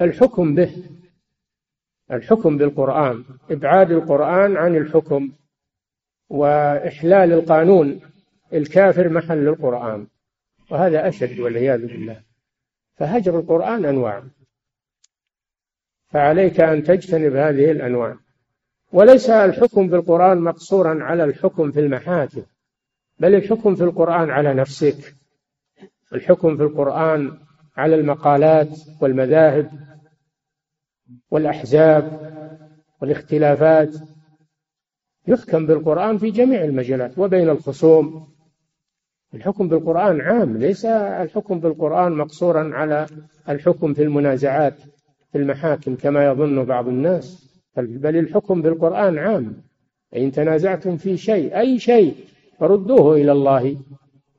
الحكم به. الحكم بالقرآن إبعاد القرآن عن الحكم وإحلال القانون الكافر محل القرآن وهذا أشد والعياذ بالله. فهجر القرآن أنواع فعليك أن تجتنب هذه الأنواع. وليس الحكم بالقرآن مقصورا على الحكم في المحاكم بل الحكم في القرآن على نفسك. الحكم في القرآن على المقالات والمذاهب والأحزاب والاختلافات يحكم بالقرآن في جميع المجالات وبين الخصوم. الحكم بالقرآن عام ليس الحكم بالقرآن مقصورا على الحكم في المنازعات في المحاكم كما يظن بعض الناس بل الحكم بالقرآن عام. إن تنازعتم في شيء أي شيء فردوه إلى الله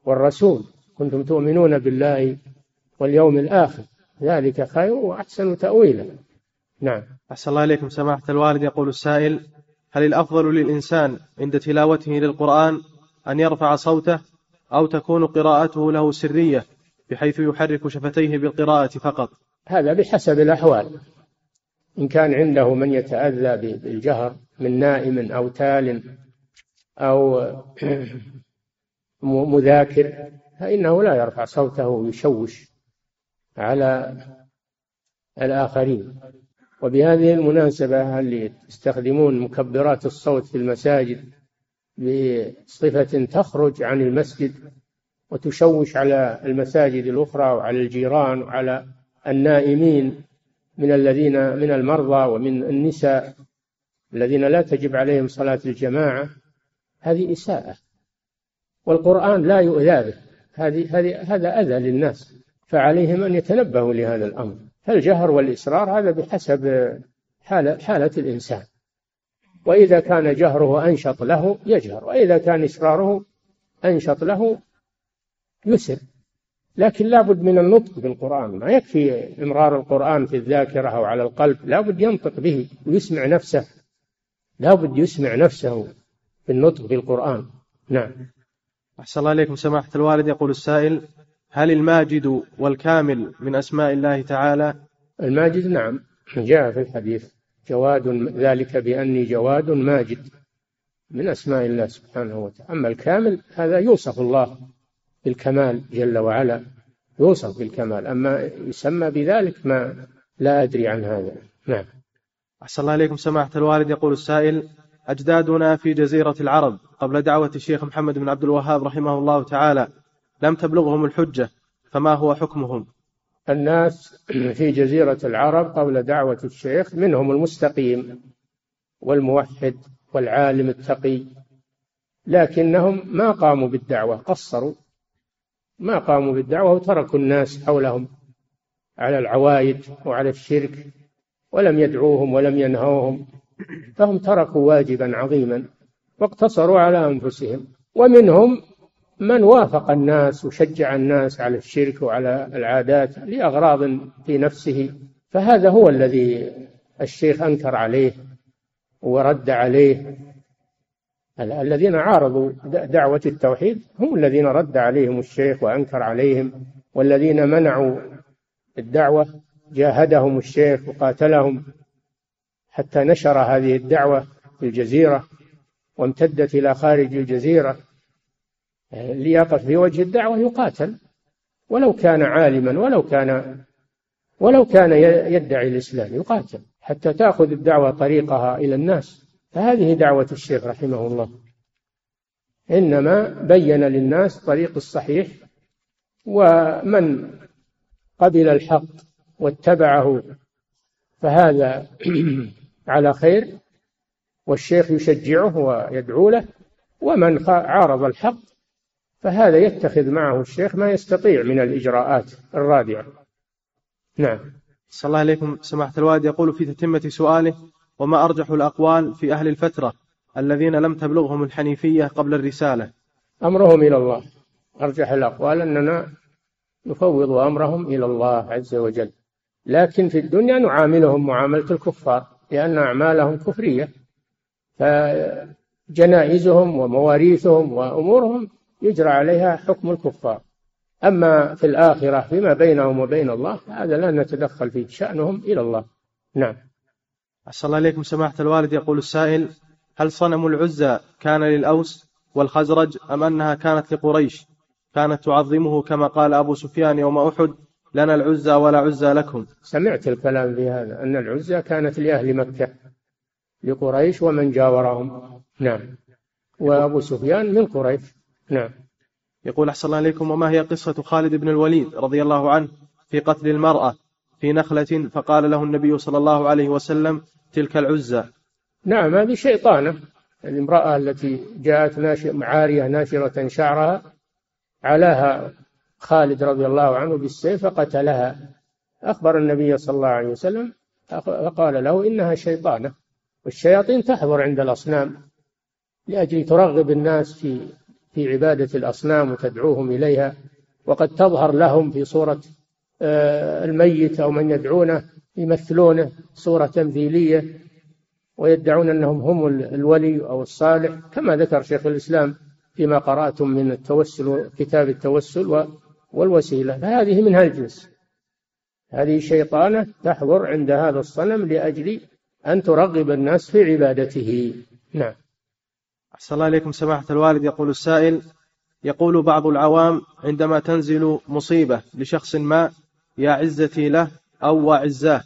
والرسول. كنتم تؤمنون بالله واليوم الآخر. ذلك خير وأحسن تأويلا. نعم. أحسن الله إليكم. سماحة الوالد يقول السائل هل الأفضل للإنسان عند تلاوته للقرآن أن يرفع صوته أو تكون قراءته له سرية بحيث يحرك شفتيه بالقراءة فقط؟ هذا بحسب الأحوال. إن كان عنده من يتأذى بالجهر من نائم أو تال أو مذاكر فإنه لا يرفع صوته ويشوش على الآخرين. وبهذه المناسبة اللي يستخدمون مكبرات الصوت في المساجد بصفة تخرج عن المسجد وتشوش على المساجد الأخرى وعلى الجيران وعلى النائمين من الذين من المرضى ومن النساء الذين لا تجب عليهم صلاة الجماعة؟ هذه إساءة. والقرآن لا يؤذى به. هذه هذه هذا أذى للناس فعليهم أن يتنبهوا لهذا الأمر. فالجهر والإصرار هذا بحسب حالة, حالة الإنسان. وإذا كان جهره أنشط له يجهر وإذا كان إسراره أنشط له يسر. لكن لابد من النطق بالقرآن. ما يكفي إمرار القرآن في الذاكرة أو على القلب. لابد ينطق به ويسمع نفسه. لابد يسمع نفسه في النطق بالقرآن. نعم. أحسن الله إليكم. سماحة الوالد يقول السائل هل الماجد والكامل من أسماء الله تعالى؟ الماجد نعم جاء في الحديث جواد ذلك بأني جواد ماجد من أسماء الله سبحانه وتعالى. أما الكامل هذا يوصف الله بالكمال جل وعلا يوصف بالكمال. أما يسمى بذلك ما لا أدري عن هذا. نعم. أحسن الله إليكم سماحة الوالد. يقول السائل أجدادنا في جزيرة العرب قبل دعوة الشيخ محمد بن عبد الوهاب رحمه الله تعالى لم تبلغهم الحجة فما هو حكمهم؟ الناس [clears throat] في جزيرة العرب قبل دعوة الشيخ منهم المستقيم والموحد والعالم التقي لكنهم ما قاموا بالدعوة قصروا ما قاموا بالدعوة وتركوا الناس حولهم على العوايد وعلى الشرك ولم يدعوهم ولم ينهوهم فهم تركوا واجبا عظيما واقتصروا على أنفسهم ومنهم من وافق الناس وشجع الناس على الشرك وعلى العادات لأغراض في نفسه فهذا هو الذي الشيخ أنكر عليه ورد عليه. الذين عارضوا دعوة التوحيد هم الذين رد عليهم الشيخ وأنكر عليهم والذين منعوا الدعوة جاهدهم الشيخ وقاتلهم حتى نشر هذه الدعوة في الجزيرة وامتدت إلى خارج الجزيرة. اللي يقف في وجه الدعوة يقاتل. ولو كان عالما ولو كان ولو كان يدعي الإسلام يقاتل. حتى تأخذ الدعوة طريقها إلى الناس. فهذه دعوة الشيخ رحمه الله. إنما بين للناس طريق الصحيح ومن قبل الحق واتبعه فهذا [clears throat] على خير. والشيخ يشجعه ويدعو له. ومن عارض الحق فهذا يتخذ معه الشيخ ما يستطيع من الإجراءات الرادعة. نعم. صلى الله عليكم. سماحة الوالد يقول في تتمة سؤاله وما أرجح الأقوال في أهل الفترة الذين لم تبلغهم الحنيفية قبل الرسالة؟ أمرهم إلى الله. أرجح الأقوال أننا نفوض أمرهم إلى الله عز وجل. لكن في الدنيا نعاملهم معاملة الكفار لأن أعمالهم كفرية. فجنائزهم ومواريثهم وأمورهم يجرى عليها حكم الكفار. أما في الآخرة فيما بينهم وبين الله هذا لا نتدخل فيه شأنهم إلى الله. نعم. أحسن الله إليكم سماحة الوالد. يقول السائل هل صنم العزى كان للأوس والخزرج أم أنها كانت لقريش؟ كانت تعظمه كما قال أبو سفيان يوم أحد لنا العزى ولا عزى لكم. سمعت الكلام في هذا أن العزى كانت لأهل مكة لقريش ومن جاورهم. نعم. وأبو سفيان من قريش. نعم. يقول أحسن الله عليكم وما هي قصة خالد بن الوليد رضي الله عنه في قتل المرأة في نخلة فقال له النبي صلى الله عليه وسلم تلك العزة؟ نعم هذه شيطانة. الامرأة التي جاءت ناشر عارية ناشرة شعرها علاها خالد رضي الله عنه بالسيف فقتلها. أخبر النبي صلى الله عليه وسلم فقال له إنها شيطانة والشياطين تحضر عند الأصنام لأجل ترغب الناس في في عبادة الأصنام وتدعوهم إليها وقد تظهر لهم في صورة آه، الميت أو من يدعونه يمثلونه صورة تمثيلية ويدعون أنهم هم الولي أو الصالح كما ذكر شيخ الإسلام فيما قرأتم من التوسل كتاب التوسل والوسيلة. فهذه من هالجنس. هذه شيطانة تحضر عند هذا الصنم لأجل أن ترغب الناس في عبادته. نعم. أحسن الله إليكم سماحة الوالد يقول السائل يقول بعض العوام عندما تنزل مصيبة لشخص ما يا عزتي له أو وعزاه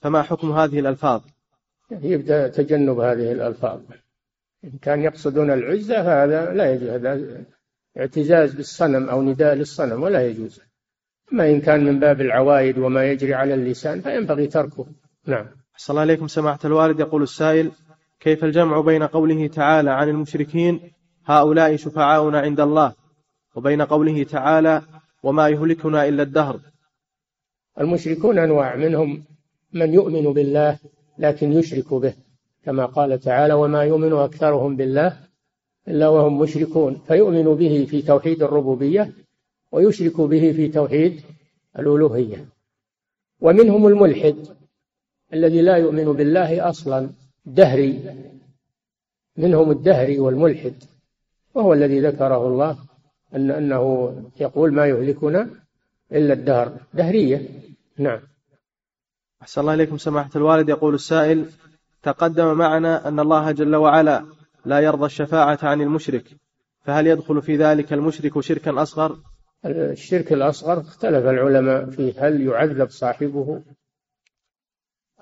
فما حكم هذه الألفاظ؟ يبدأ تجنب هذه الألفاظ. إن كان يقصدون العزة فهذا لا يجوز هذا اعتزاز بالصنم أو نداء للصنم ولا يجوز. أما إن كان من باب العوائد وما يجري على اللسان فينبغي تركه. نعم. أحسن الله عليكم سماحة الوالد يقول السائل كيف الجمع بين قوله تعالى عن المشركين هؤلاء شفعاؤنا عند الله وبين قوله تعالى وما يهلكنا إلا الدهر؟ المشركون أنواع منهم من يؤمن بالله لكن يشرك به كما قال تعالى وما يؤمن أكثرهم بالله إلا وهم مشركون فيؤمن به في توحيد الربوبية ويشرك به في توحيد الألوهية. ومنهم الملحد الذي لا يؤمن بالله أصلا دهري منهم الدهري والملحد وهو الذي ذكره الله أن أنه يقول ما يهلكنا إلا الدهر. دهرية. نعم. أحسن الله إليكم سماحة الوالد. يقول السائل تقدم معنا أن الله جل وعلا لا يرضى الشفاعة عن المشرك فهل يدخل في ذلك المشرك شركا أصغر؟ الشرك الأصغر اختلف العلماء فيه هل يعذب صاحبه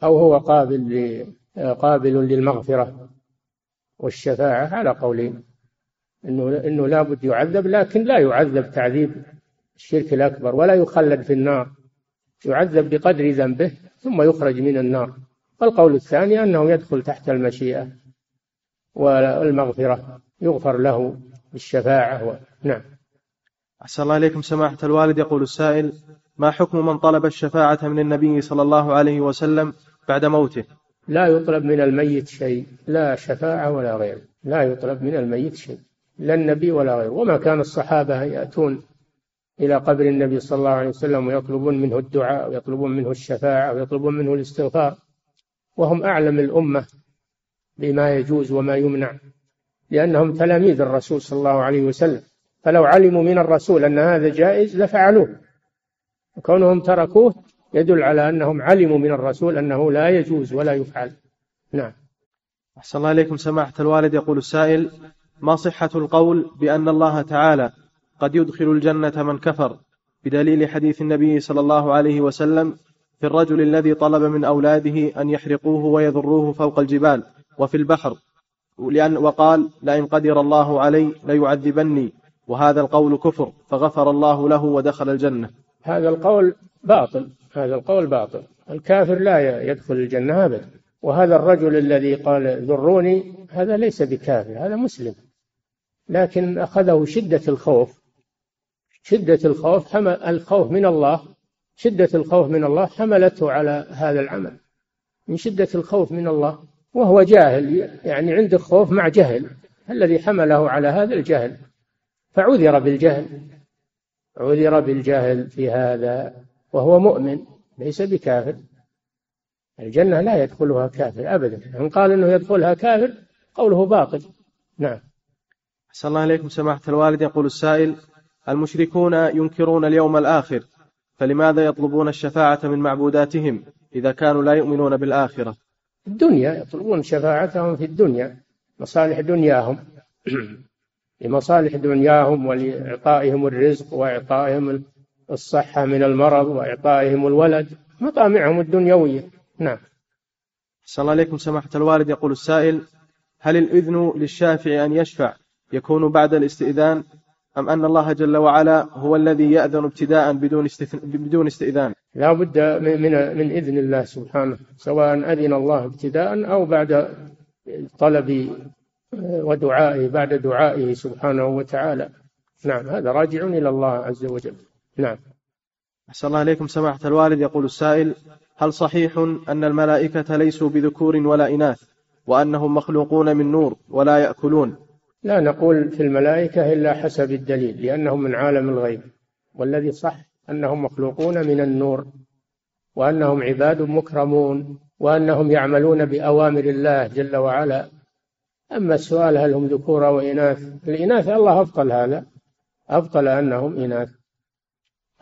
أو هو قابل قابل للمغفرة والشفاعة على قولين. إنه إنه لابد يعذب لكن لا يعذب تعذيب الشرك الأكبر ولا يخلد في النار. يعذب بقدر ذنبه ثم يخرج من النار. والقول الثاني أنه يدخل تحت المشيئة والمغفرة يغفر له بالشفاعة و... نعم. أحسن الله إليكم سماحة الوالد. يقول السائل ما حكم من طلب الشفاعة من النبي صلى الله عليه وسلم بعد موته؟ لا يطلب من الميت شيء لا شفاعة ولا غير لا يطلب من الميت شيء لا النبي ولا غيره. وما كان الصحابة يأتون إلى قبر النبي صلى الله عليه وسلم ويطلبون منه الدعاء ويطلبون منه الشفاعة ويطلبون منه الاستغفار. وهم أعلم الأمة بما يجوز وما يمنع لأنهم تلاميذ الرسول صلى الله عليه وسلم. فلو علموا من الرسول أن هذا جائز لفعلوه وكونهم تركوه يدل على أنهم علموا من الرسول أنه لا يجوز ولا يفعل. نعم. أحسن الله إليكم سماحة الوالد. يقول السائل ما صحة القول بأن الله تعالى قد يدخل الجنة من كفر بدليل حديث النبي صلى الله عليه وسلم في الرجل الذي طلب من أولاده أن يحرقوه ويذروه فوق الجبال وفي البحر لأن وقال لئن قدر الله علي ليعذبني. وهذا القول كفر فغفر الله له ودخل الجنة. هذا القول باطل. هذا القول باطل. الكافر لا يدخل الجنة أبدا. وهذا الرجل الذي قال ذروني هذا ليس بكافر هذا مسلم. لكن أخذه شدة الخوف شدة الخوف حمل الخوف من الله شدة الخوف من الله حملته على هذا العمل. من شدة الخوف من الله وهو جاهل يعني عنده خوف مع جهل. الذي حمله على هذا الجهل. فعذر بالجهل. عذر بالجهل في هذا. وهو مؤمن ليس بكافر. الجنة لا يدخلها كافر أبدا. من قال أنه يدخلها كافر قوله باطل. نعم. أحسن الله إليكم سماحة الوالد. يقول السائل المشركون ينكرون اليوم الآخر فلماذا يطلبون الشفاعة من معبوداتهم إذا كانوا لا يؤمنون بالآخرة؟ الدنيا يطلبون شفاعتهم في الدنيا مصالح دنياهم. [clears throat] لمصالح دنياهم ولإعطائهم الرزق وإعطائهم الصحة من المرض وإعطائهم الولد مطامعهم الدنيوية. نعم. صلى الله عليكم سماحة الوالد. يقول السائل هل الإذن للشافع أن يشفع يكون بعد الاستئذان أم أن الله جل وعلا هو الذي يأذن ابتداء بدون بدون استئذان؟ لا بد من من إذن الله سبحانه سواء أذن الله ابتداء أو بعد طلب ودعائه بعد دعائه سبحانه وتعالى. نعم هذا راجع إلى الله عز وجل. نعم. أحسن الله إليكم سماحة الوالد. يقول السائل هل صحيح أن الملائكة ليسوا بذكور ولا إناث وأنهم مخلوقون من نور ولا يأكلون؟ لا نقول في الملائكة إلا حسب الدليل لأنهم من عالم الغيب والذي صح أنهم مخلوقون من النور وأنهم عباد مكرمون وأنهم يعملون بأوامر الله جل وعلا. أما السؤال هل هم ذكور أو إناث الإناث الله أبطل هذا أبطل أنهم إناث.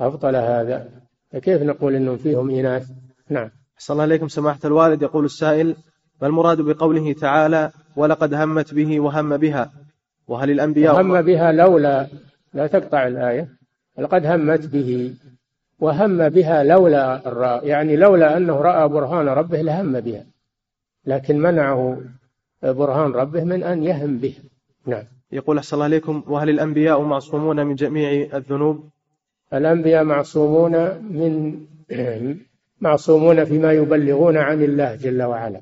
أبطل هذا. فكيف نقول أنهم فيهم إناث؟ نعم. صلى الله عليكم سماحة الوالد. يقول السائل ما المراد بقوله تعالى ولقد همت به وهم بها وهل الأنبياء هم بها لولا لا تقطع الآية. لقد همت به وهم بها لولا الراء يعني لولا أنه رأى برهان ربه لهم بها. لكن منعه برهان ربه من أن يهم به. نعم. يقول أحسن الله عليكم وهل الأنبياء معصومون من جميع الذنوب؟ الأنبياء معصومون من [clears throat] معصومون فيما يبلغون عن الله جل وعلا.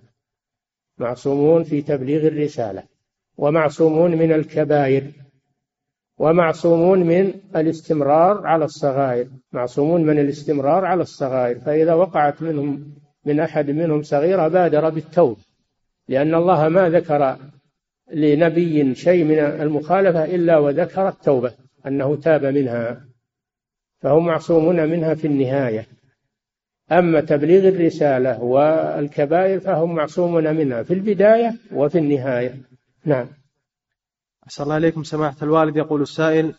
معصومون في تبليغ الرسالة ومعصومون من الكبائر ومعصومون من الاستمرار على الصغائر. معصومون من الاستمرار على الصغائر فإذا وقعت منهم من أحد منهم صغيرة بادر بالتوبة لأن الله ما ذكر لنبي شيء من المخالفة إلا وذكر التوبة أنه تاب منها. فهم معصومون منها في النهاية. أما تبليغ الرسالة والكبائر فهم معصومون منها في البداية وفي النهاية. نعم. أحسن الله إليكم سماحة الوالد. يقول السائل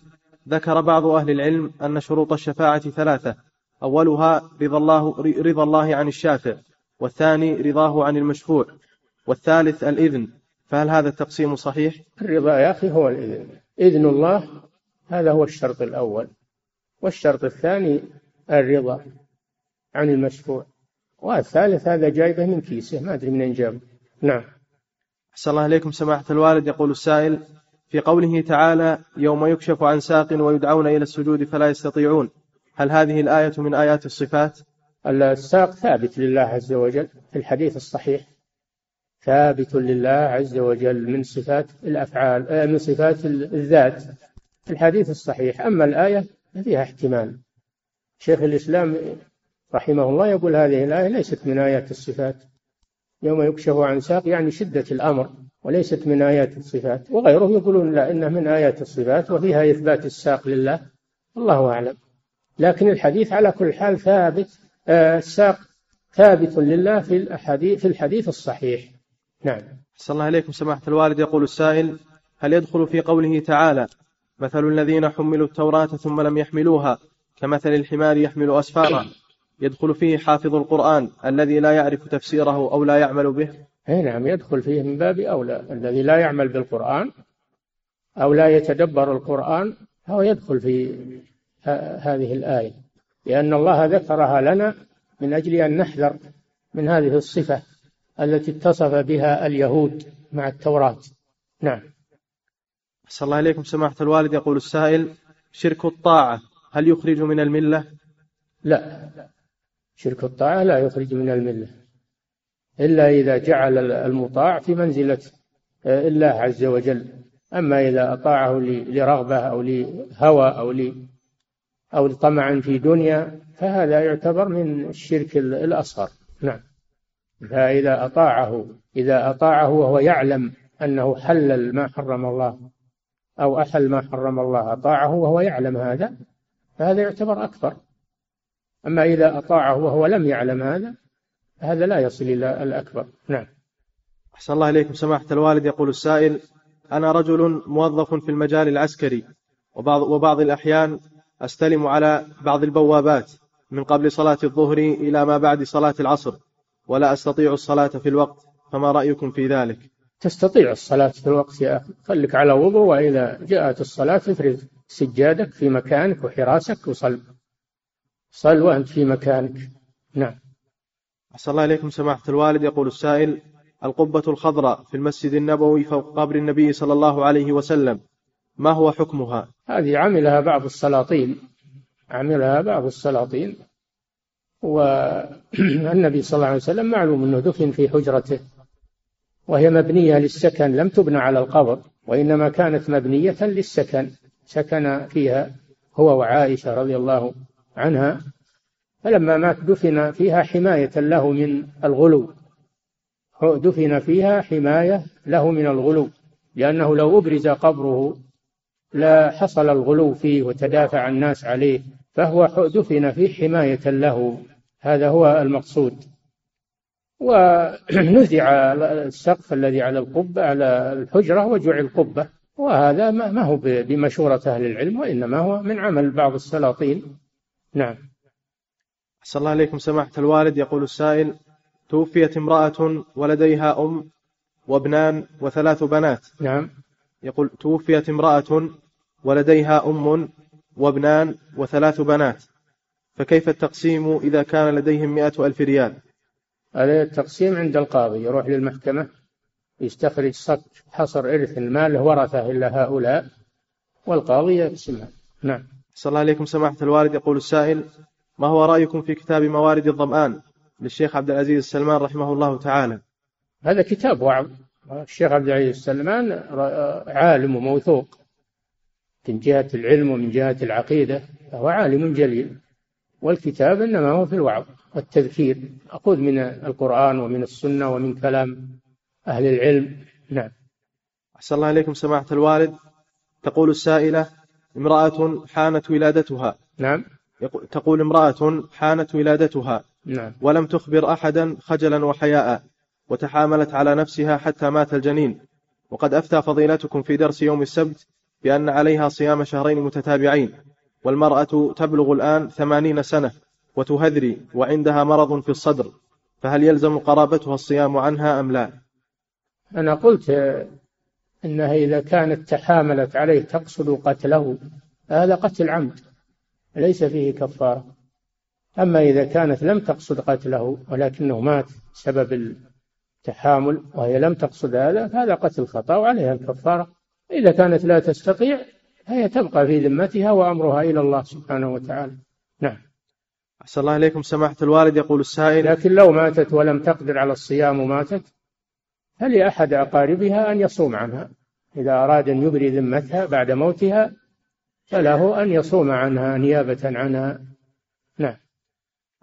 ذكر بعض أهل العلم أن شروط الشفاعة ثلاثة. أولها رضا الله, رضا الله عن الشافع والثاني رضاه عن المشفوع والثالث الإذن. فهل هذا التقسيم صحيح؟ الرضا يا أخي هو الإذن. إذن الله هذا هو الشرط الأول. والشرط الثاني الرضا عن المشفوع والثالث هذا جايبه من كيسه ما أدري منين جابه. نعم. أحسن الله إليكم سماحة الوالد. يقول السائل في قوله تعالى يوم يكشف عن ساق ويدعون إلى السجود فلا يستطيعون هل هذه الآية من آيات الصفات؟ الساق ثابت لله عز وجل في الحديث الصحيح. ثابت لله عز وجل من صفات الأفعال آه، من صفات الذات في الحديث الصحيح. أما الآية فيها احتمال. شيخ الإسلام رحمه الله يقول هذه الآية ليست من آيات الصفات. يوم يكشف عن ساق يعني شدة الأمر وليست من آيات الصفات. وغيره يقولون لا إنها من آيات الصفات وفيها إثبات الساق لله. الله أعلم. لكن الحديث على كل حال ثابت آه، الساق ثابت لله في الحديث في الحديث الصحيح. نعم. صلى الله عليكم سماحة الوالد. يقول السائل هل يدخل في قوله تعالى مثل الذين حملوا التوراة ثم لم يحملوها كمثل الحمار يحمل أسفارا يدخل فيه حافظ القرآن الذي لا يعرف تفسيره أو لا يعمل به. أي نعم يدخل فيه من باب أولى الذي لا يعمل بالقرآن أو لا يتدبر القرآن هو يدخل في هذه الآية. لأن الله ذكرها لنا من أجل أن نحذر من هذه الصفة التي اتصف بها اليهود مع التوراة. نعم. أحسن الله إليكم. سماحة الوالد يقول السائل شرك الطاعة هل يخرج من الملة؟ لا. شرك الطاعة لا يخرج من الملة. إلا إذا جعل المطاع في منزلة الله عز وجل. أما إذا أطاعه لرغبة أو لهوى أو أو طمعا في دنيا فهذا يعتبر من الشرك الأصغر. نعم. فإذا أطاعه إذا أطاعه وهو يعلم أنه حلل ما حرم الله أو أحل ما حرم الله أطاعه وهو يعلم هذا فهذا يعتبر أكبر. أما إذا أطاعه وهو لم يعلم هذا هذا لا يصل إلى الأكبر. نعم. أحسن الله إليكم. سماحة الوالد يقول السائل أنا رجل موظف في المجال العسكري وبعض, وبعض الأحيان أستلم على بعض البوابات من قبل صلاة الظهر إلى ما بعد صلاة العصر ولا أستطيع الصلاة في الوقت فما رأيكم في ذلك؟ تستطيع الصلاة في الوقت يا أخي. خليك على وضوء وإذا جاءت الصلاة افرد سجادك في مكانك وحراسك وصل. صل وأنت في مكانك. نعم. أحسن الله إليكم سماحة الوالد. يقول السائل القبة الخضراء في المسجد النبوي فوق قبر النبي صلى الله عليه وسلم ما هو حكمها؟ هذه عملها بعض السلاطين. عملها بعض السلاطين. والنبي [clears throat] صلى الله عليه وسلم معلوم أنه دفن في حجرته. وهي مبنية للسكن لم تبنى على القبر وإنما كانت مبنية للسكن. سكن فيها هو وعائشة رضي الله عنها. فلما مات دفن فيها حماية له من الغلو. دفن فيها حماية له من الغلو لأنه لو أبرز قبره لا حصل الغلو فيه وتدافع الناس عليه فهو دفن فيه حماية له. هذا هو المقصود. ونزع السقف الذي على القبة على الحجرة وجعل قبة وهذا ما هو بمشورة أهل العلم وإنما هو من عمل بعض السلاطين. نعم. أحسن الله عليكم سماحة الوالد. يقول السائل توفيت امرأة ولديها أم وابنان وثلاث بنات. نعم. يقول توفيت امرأة ولديها أم وابنان وثلاث بنات. فكيف التقسيم إذا كان لديهم مئة ألف ريال؟ هذا التقسيم عند القاضي يروح للمحكمة يستخرج صك حصر إرث المال ورثة إلا هؤلاء والقاضي يقسمها نعم. صلى الله عليكم سماحة الوالد. يقول السائل ما هو رأيكم في كتاب موارد الظمآن للشيخ عبد العزيز السلمان رحمه الله تعالى؟ هذا كتاب وعظ الشيخ عبد العزيز السلمان عالم وموثوق. من جهة العلم ومن جهة العقيدة فهو عالم جليل. والكتاب إنما هو في الوعظ. والتذكير. أخذ من القرآن ومن السنة ومن كلام أهل العلم. نعم. أحسن الله إليكم سماحة الوالد. تقول السائلة امرأة حانت ولادتها. نعم. تقول امرأة حانت ولادتها. نعم. ولم تخبر أحدا خجلا وحياء وتحاملت على نفسها حتى مات الجنين. وقد أفتى فضيلتكم في درس يوم السبت بأن عليها صيام شهرين متتابعين والمرأة تبلغ الآن ثمانين سنة. وتهذري وعندها مرض في الصدر فهل يلزم قرابتها الصيام عنها أم لا؟ أنا قلت إنها إذا كانت تحاملت عليه تقصد قتله هذا قتل عمد ليس فيه كفارة. أما إذا كانت لم تقصد قتله ولكنه مات بسبب التحامل وهي لم تقصد هذا فهذا قتل خطأ وعليها الكفارة. إذا كانت لا تستطيع فهي تبقى في ذمتها وأمرها إلى الله سبحانه وتعالى. أحسن الله إليكم. سماحة الوالد يقول السائل لكن لو ماتت ولم تقدر على الصيام وماتت فلأحد أقاربها أن يصوم عنها؟ إذا أراد أن يبري ذمتها بعد موتها فله أن يصوم عنها نيابة عنها. نعم.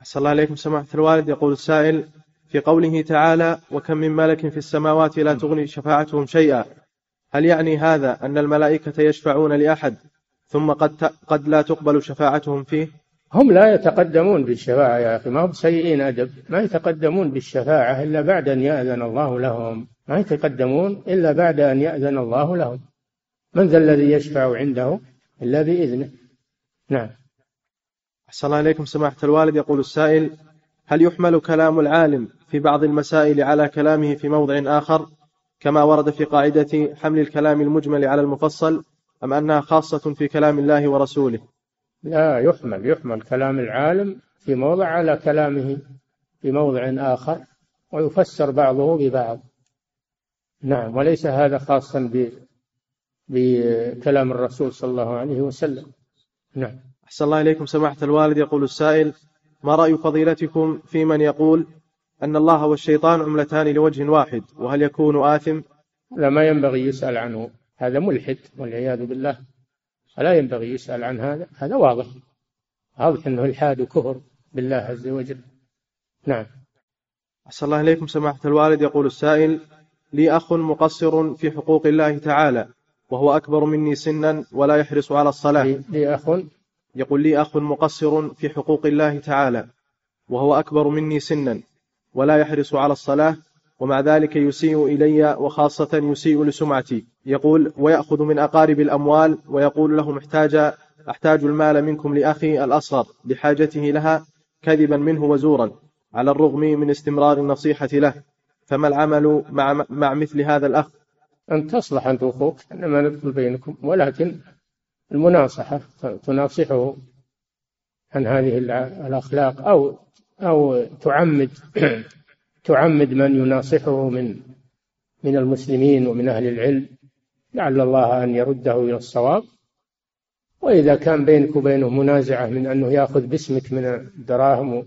أحسن الله إليكم. سماحة الوالد يقول السائل في قوله تعالى وكم من ملك في السماوات لا تغني شفاعتهم شيئا. هل يعني هذا أن الملائكة يشفعون لأحد ثم قد, قد لا تقبل شفاعتهم فيه؟ هم لا يتقدمون بالشفاعة يا أخي ما هم سيئين أدب ما يتقدمون بالشفاعة إلا بعد أن يأذن الله لهم ما يتقدمون إلا بعد أن يأذن الله لهم. من ذا الذي يشفع عنده؟ إلا بإذنه. نعم. أحسن الله إليكم سماحة الوالد. يقول السائل هل يحمل كلام العالم في بعض المسائل على كلامه في موضع آخر؟ كما ورد في قاعدة حمل الكلام المجمل على المفصل أم أنها خاصة في كلام الله ورسوله؟ لا يحمل يحمل كلام العالم في موضع على كلامه في موضع آخر ويفسر بعضه ببعض. نعم وليس هذا خاصا بكلام الرسول صلى الله عليه وسلم. نعم. أحسن الله إليكم سماحة الوالد. يقول السائل ما رأي فضيلتكم في من يقول أن الله والشيطان عملتان لوجه واحد وهل يكون آثم؟ لا ما ينبغي يسأل عنه. هذا ملحد والعياذ بالله. فلا ينبغي يسأل عن هذا. هذا واضح. واضح أنه إلحاد وكفر بالله عز وجل. نعم. أحسن الله إليكم سماحة الوالد. يقول السائل لي أخ مقصر في حقوق الله تعالى وهو أكبر مني سنا ولا يحرص على الصلاة. لي أخ؟ يقول لي أخ مقصر في حقوق الله تعالى وهو أكبر مني سنا ولا يحرص على الصلاة ومع ذلك يسيء إلي وخاصة يسيء لسمعتي. يقول ويأخذ من أقارب الأموال ويقول لهم احتاج أحتاج المال منكم لأخي الأصغر لحاجته لها كذبا منه وزورا على الرغم من استمرار النصيحة له. فما العمل مع, مع مثل هذا الأخ؟ أن تصلح أنت أخوك إنما ندخل بينكم. ولكن المناصحة تناصحه عن هذه الأخلاق أو أو تعمد تعمد من يناصحه من من المسلمين ومن أهل العلم. لعل الله أن يرده إلى الصواب. وإذا كان بينك وبينه منازعة من أنه يأخذ باسمك من الدراهم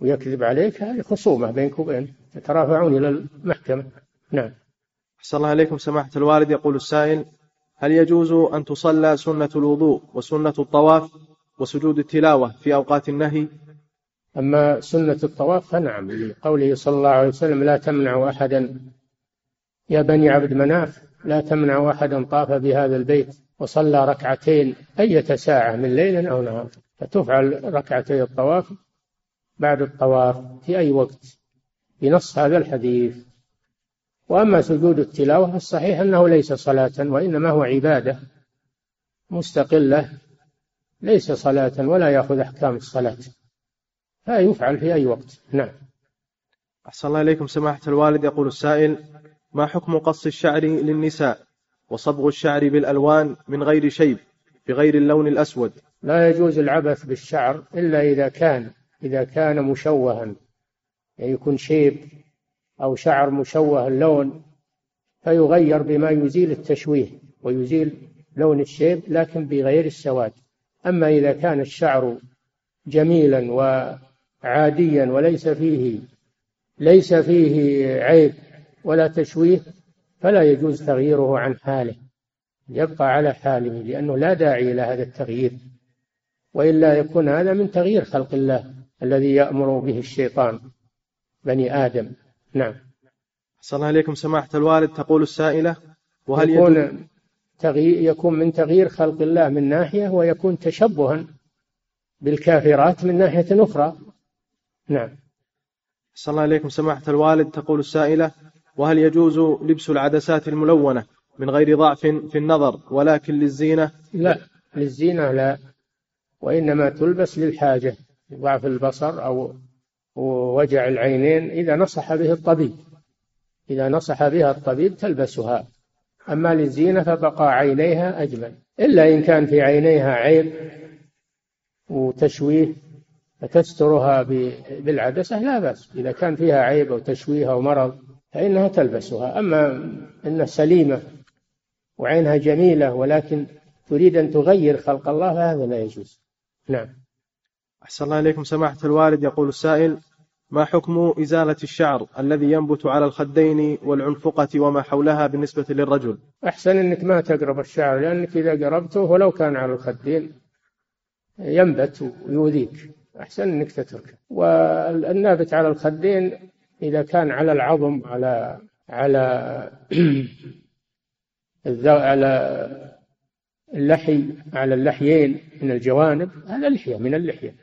ويكذب عليك هذه خصومة بينك وبينه. يترافعون إلى المحكمة. نعم. أحسن الله عليكم سماحة الوالد. يقول السائل هل يجوز أن تصلى سنة الوضوء وسنة الطواف وسجود التلاوة في أوقات النهي؟ أما سنة الطواف فنعم لقوله صلى الله عليه وسلم لا تمنع أحدا يا بني عبد مناف لا تمنع أحدا طاف بهذا البيت وصلى ركعتين أية ساعة من ليل أو نهار. فتفعل ركعتي الطواف بعد الطواف في أي وقت بنص هذا الحديث. وأما سجود التلاوة الصحيح أنه ليس صلاة وإنما هو عبادة مستقلة ليس صلاة ولا يأخذ أحكام الصلاة. فيفعل في أي وقت. نعم. أحسن الله إليكم سماحة الوالد. يقول السائل ما حكم قص الشعر للنساء وصبغ الشعر بالألوان من غير شيب بغير اللون الأسود؟ لا يجوز العبث بالشعر إلا إذا كان إذا كان مشوها. يعني يكون شيب أو شعر مشوه اللون فيغير بما يزيل التشويه ويزيل لون الشيب لكن بغير السواد. أما إذا كان الشعر جميلا وعاديا وليس فيه ليس فيه عيب ولا تشويه فلا يجوز تغييره عن حاله. يبقى على حاله لأنه لا داعي إلى هذا التغيير. وإلا يكون هذا من تغيير خلق الله الذي يأمر به الشيطان بني آدم. نعم. صلى الله عليكم سماحة الوالد تقول السائلة وهل يكون تغيير يكون من تغيير خلق الله من ناحية ويكون تشبها بالكافرات من ناحية أخرى. نعم. صلى الله عليكم سماحة الوالد. تقول السائلة وهل يجوز لبس العدسات الملونة من غير ضعف في النظر ولكن للزينة؟ لا للزينة لا وإنما تلبس للحاجة ضعف البصر أو وجع العينين إذا نصح به الطبيب. إذا نصح بها الطبيب تلبسها. أما للزينة فبقى عينيها أجمل. إلا إن كان في عينيها عيب وتشويه فتسترها بالعدسة لا بأس. إذا كان فيها عيب أو تشويه أو مرض فإنها تلبسها. أما أنها سليمة وعينها جميلة ولكن تريد أن تغير خلق الله فهذا لا يجوز. نعم. أحسن الله إليكم. سماحة الوالد يقول السائل ما حكم إزالة الشعر الذي ينبت على الخدين والعنفقة وما حولها بالنسبة للرجل؟ أحسن أنك ما تقرب الشعر لأنك إذا قربته ولو كان على الخدين ينبت ويؤذيك. أحسن أنك تتركه. والنابت على الخدين إذا كان على العظم على على [clears throat] على اللحي على اللحيين من الجوانب هذا لحية من اللحية.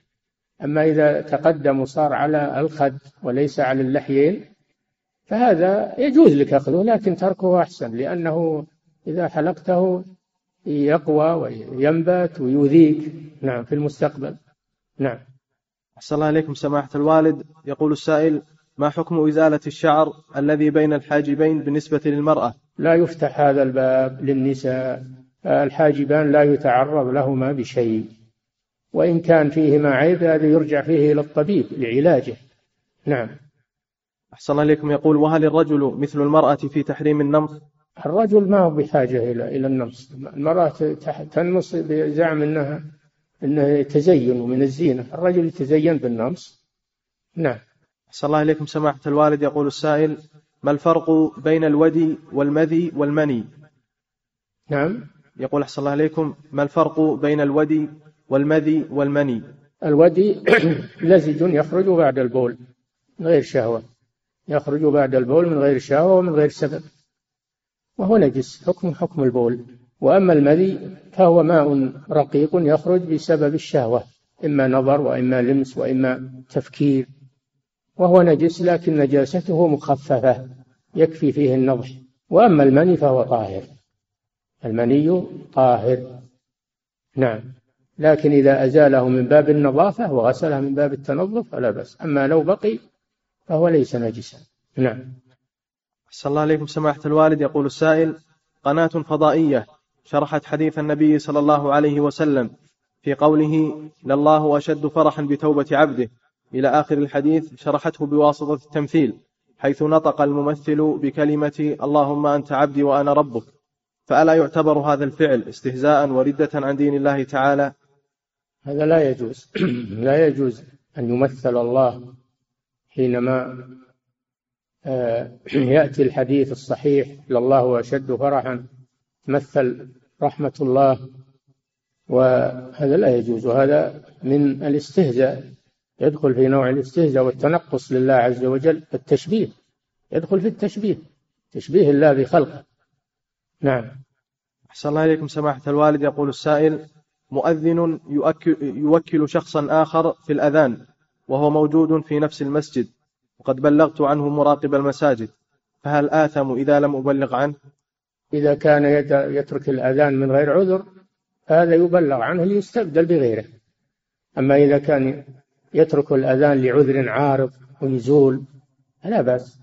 أما إذا تقدم وصار على الخد وليس على اللحيين فهذا يجوز لك أخذه لكن تركه أحسن لأنه إذا حلقته يقوى وينبت ويؤذيك. نعم في المستقبل. نعم. أحسن الله عليكم سماحة الوالد. يقول السائل ما حكم إزالة الشعر الذي بين الحاجبين بالنسبة للمرأة؟ لا يفتح هذا الباب للنساء. الحاجبان لا يتعرض لهما بشيء. وإن كان فيهما عيب هذا يرجع فيه إلى الطبيب لعلاجه. نعم. أحسن الله إليكم. يقول وهل الرجل مثل المرأة في تحريم النمص الرجل ما هو بحاجة إلى إلى النمص المرأة تنمص بزعم أنها أنه يتزين من الزينة. الرجل يتزين بالنمص. نعم. أحسن الله إليكم سماحة الوالد. يقول السائل ما الفرق بين الودي والمذي والمني؟ نعم. يقول أحسن الله عليكم ما الفرق بين الودي والمذي والمني؟ الودي [coughs] لزج يخرج بعد البول من غير شهوة. يخرج بعد البول من غير شهوة ومن غير سبب. وهو نجس حكم حكم البول. وأما المذي فهو ماء رقيق يخرج بسبب الشهوة إما نظر وإما لمس وإما تفكير وهو نجس لكن نجاسته مخففة يكفي فيه النضح. وأما المني فهو طاهر المني طاهر. نعم لكن إذا أزاله من باب النظافة وغسله من باب التنظف فلا بأس. أما لو بقي فهو ليس نجسا. نعم. أحسن الله عليكم سماحة الوالد. يقول السائل قناة فضائية. شرحت حديث النبي صلى الله عليه وسلم في قوله لله أشد فرحا بتوبة عبده. إلى آخر الحديث شرحته بواسطة التمثيل حيث نطق الممثل بكلمة اللهم أنت عبدي وأنا ربك. فألا يعتبر هذا الفعل استهزاء وردة عن دين الله تعالى؟ هذا لا يجوز. [clears throat] لا يجوز أن يمثل الله حينما آه، [clears throat] يأتي الحديث الصحيح لله أشد فرحا مثل رحمة الله وهذا لا يجوز. وهذا من الاستهزاء. يدخل في نوع الاستهزاء والتنقص لله عز وجل التشبيه. يدخل في التشبيه تشبيه الله بخلقه. نعم. أحسن الله إليكم سماحة الوالد. يقول السائل مؤذن يوكل شخصا آخر في الأذان وهو موجود في نفس المسجد وقد بلغت عنه مراقب المساجد فهل آثم إذا لم أبلغ عنه؟ إذا كان يترك الأذان من غير عذر فهذا يبلغ عنه ليستبدل بغيره. أما إذا كان يترك الأذان لعذر عارض ويزول فلا بأس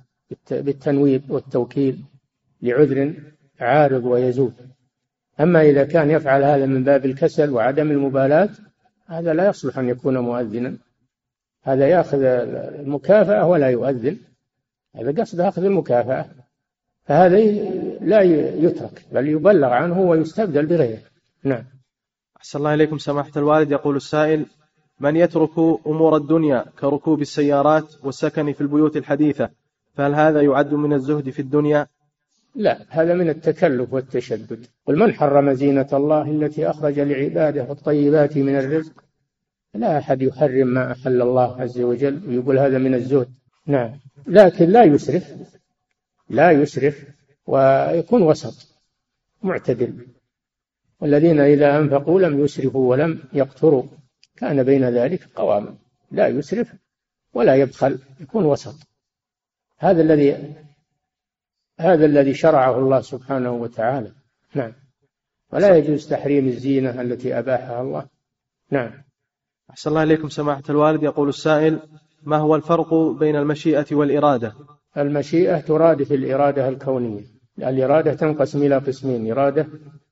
بالتنويب والتوكيل لعذر عارض ويزول. أما إذا كان يفعل هذا من باب الكسل وعدم المبالاة هذا لا يصلح أن يكون مؤذنا. هذا يأخذ المكافأة ولا يؤذن. هذا قصد أخذ المكافأة. فهذا لا يترك بل يبلغ عنه ويستبدل بغيره. نعم. أحسن الله إليكم سماحة الوالد. يقول السائل من يترك أمور الدنيا كركوب السيارات والسكن في البيوت الحديثة فهل هذا يعد من الزهد في الدنيا؟ لا هذا من التكلف والتشدد. قل من حرم زينة الله التي أخرج لعباده والطيبات من الرزق؟ لا أحد يحرم ما أحل الله عز وجل. ويقول هذا من الزهد. نعم. لكن لا يسرف لا يسرف ويكون وسط معتدل. والذين إذا أنفقوا لم يسرفوا ولم يقتروا. كان بين ذلك قواما لا يسرف ولا يبخل يكون وسط. هذا الذي هذا الذي شرعه الله سبحانه وتعالى. نعم. ولا يجوز تحريم الزينة التي أباحها الله. نعم. أحسن الله إليكم سماحة الوالد. يقول السائل ما هو الفرق بين المشيئة والإرادة؟ المشيئة ترادف الإرادة الكونية. الإرادة تنقسم إلى قسمين إرادة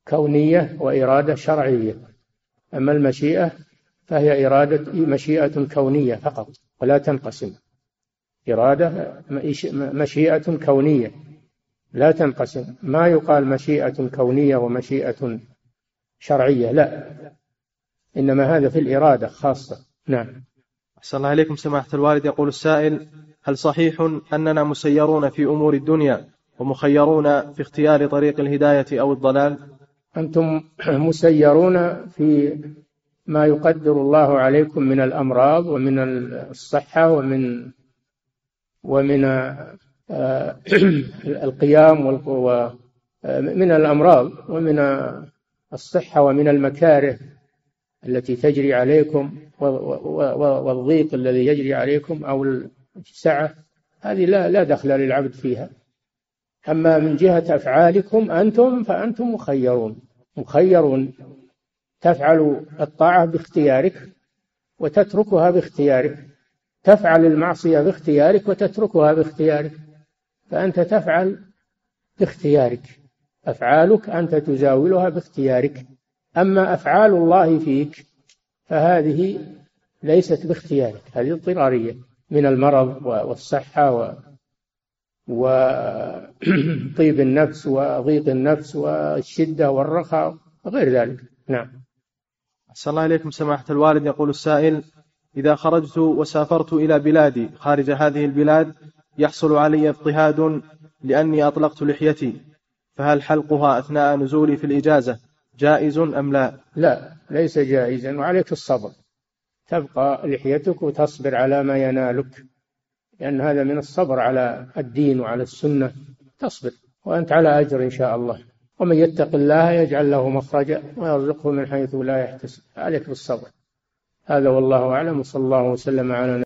كونية وإرادة شرعية. أما المشيئة فهي إرادة مشيئة كونية فقط ولا تنقسم. إرادة مشيئة كونية لا تنقسم. ما يقال مشيئة كونية ومشيئة شرعية لا. إنما هذا في الإرادة خاصة. نعم. أحسن الله إليكم سماحة الوالد. يقول السائل هل صحيح أننا مسيرون في أمور الدنيا ومخيرون في اختيار طريق الهداية أو الضلال. أنتم [clears throat] مسيرون في ما يقدر الله عليكم من الأمراض ومن الصحة ومن ومن آه، [clears throat] القيام من الأمراض ومن الصحة ومن المكاره التي تجري عليكم والضيق الذي يجري عليكم أو السعة. هذه لا لا دخل للعبد فيها. أما من جهة أفعالكم أنتم فأنتم مخيرون. مخيرون. تفعل الطاعة باختيارك وتتركها باختيارك. تفعل المعصية باختيارك وتتركها باختيارك. فأنت تفعل باختيارك. أفعالك أنت تزاولها باختيارك. أما أفعال الله فيك فهذه ليست باختيارك. هذه اضطرارية من المرض والصحة وطيب [clears throat] النفس وضيق النفس والشدة والرخاء وغير ذلك. نعم. أحسن الله إليكم سماحة الوالد. يقول السائل إذا خرجت وسافرت إلى بلادي خارج هذه البلاد يحصل علي اضطهاد لأني أطلقت لحيتي فهل حلقها أثناء نزولي في الإجازة جائز أم لا؟ لا ليس جائزا وعليك الصبر. تبقى لحيتك وتصبر على ما ينالك. لأن هذا من الصبر على الدين وعلى السنة. تصبر وأنت على أجر إن شاء الله. ومن يتق الله يجعل له مخرجا ويرزقه من حيث لا يحتسب. عليك بالصبر. هذا والله أعلم. وصلى الله وسلم على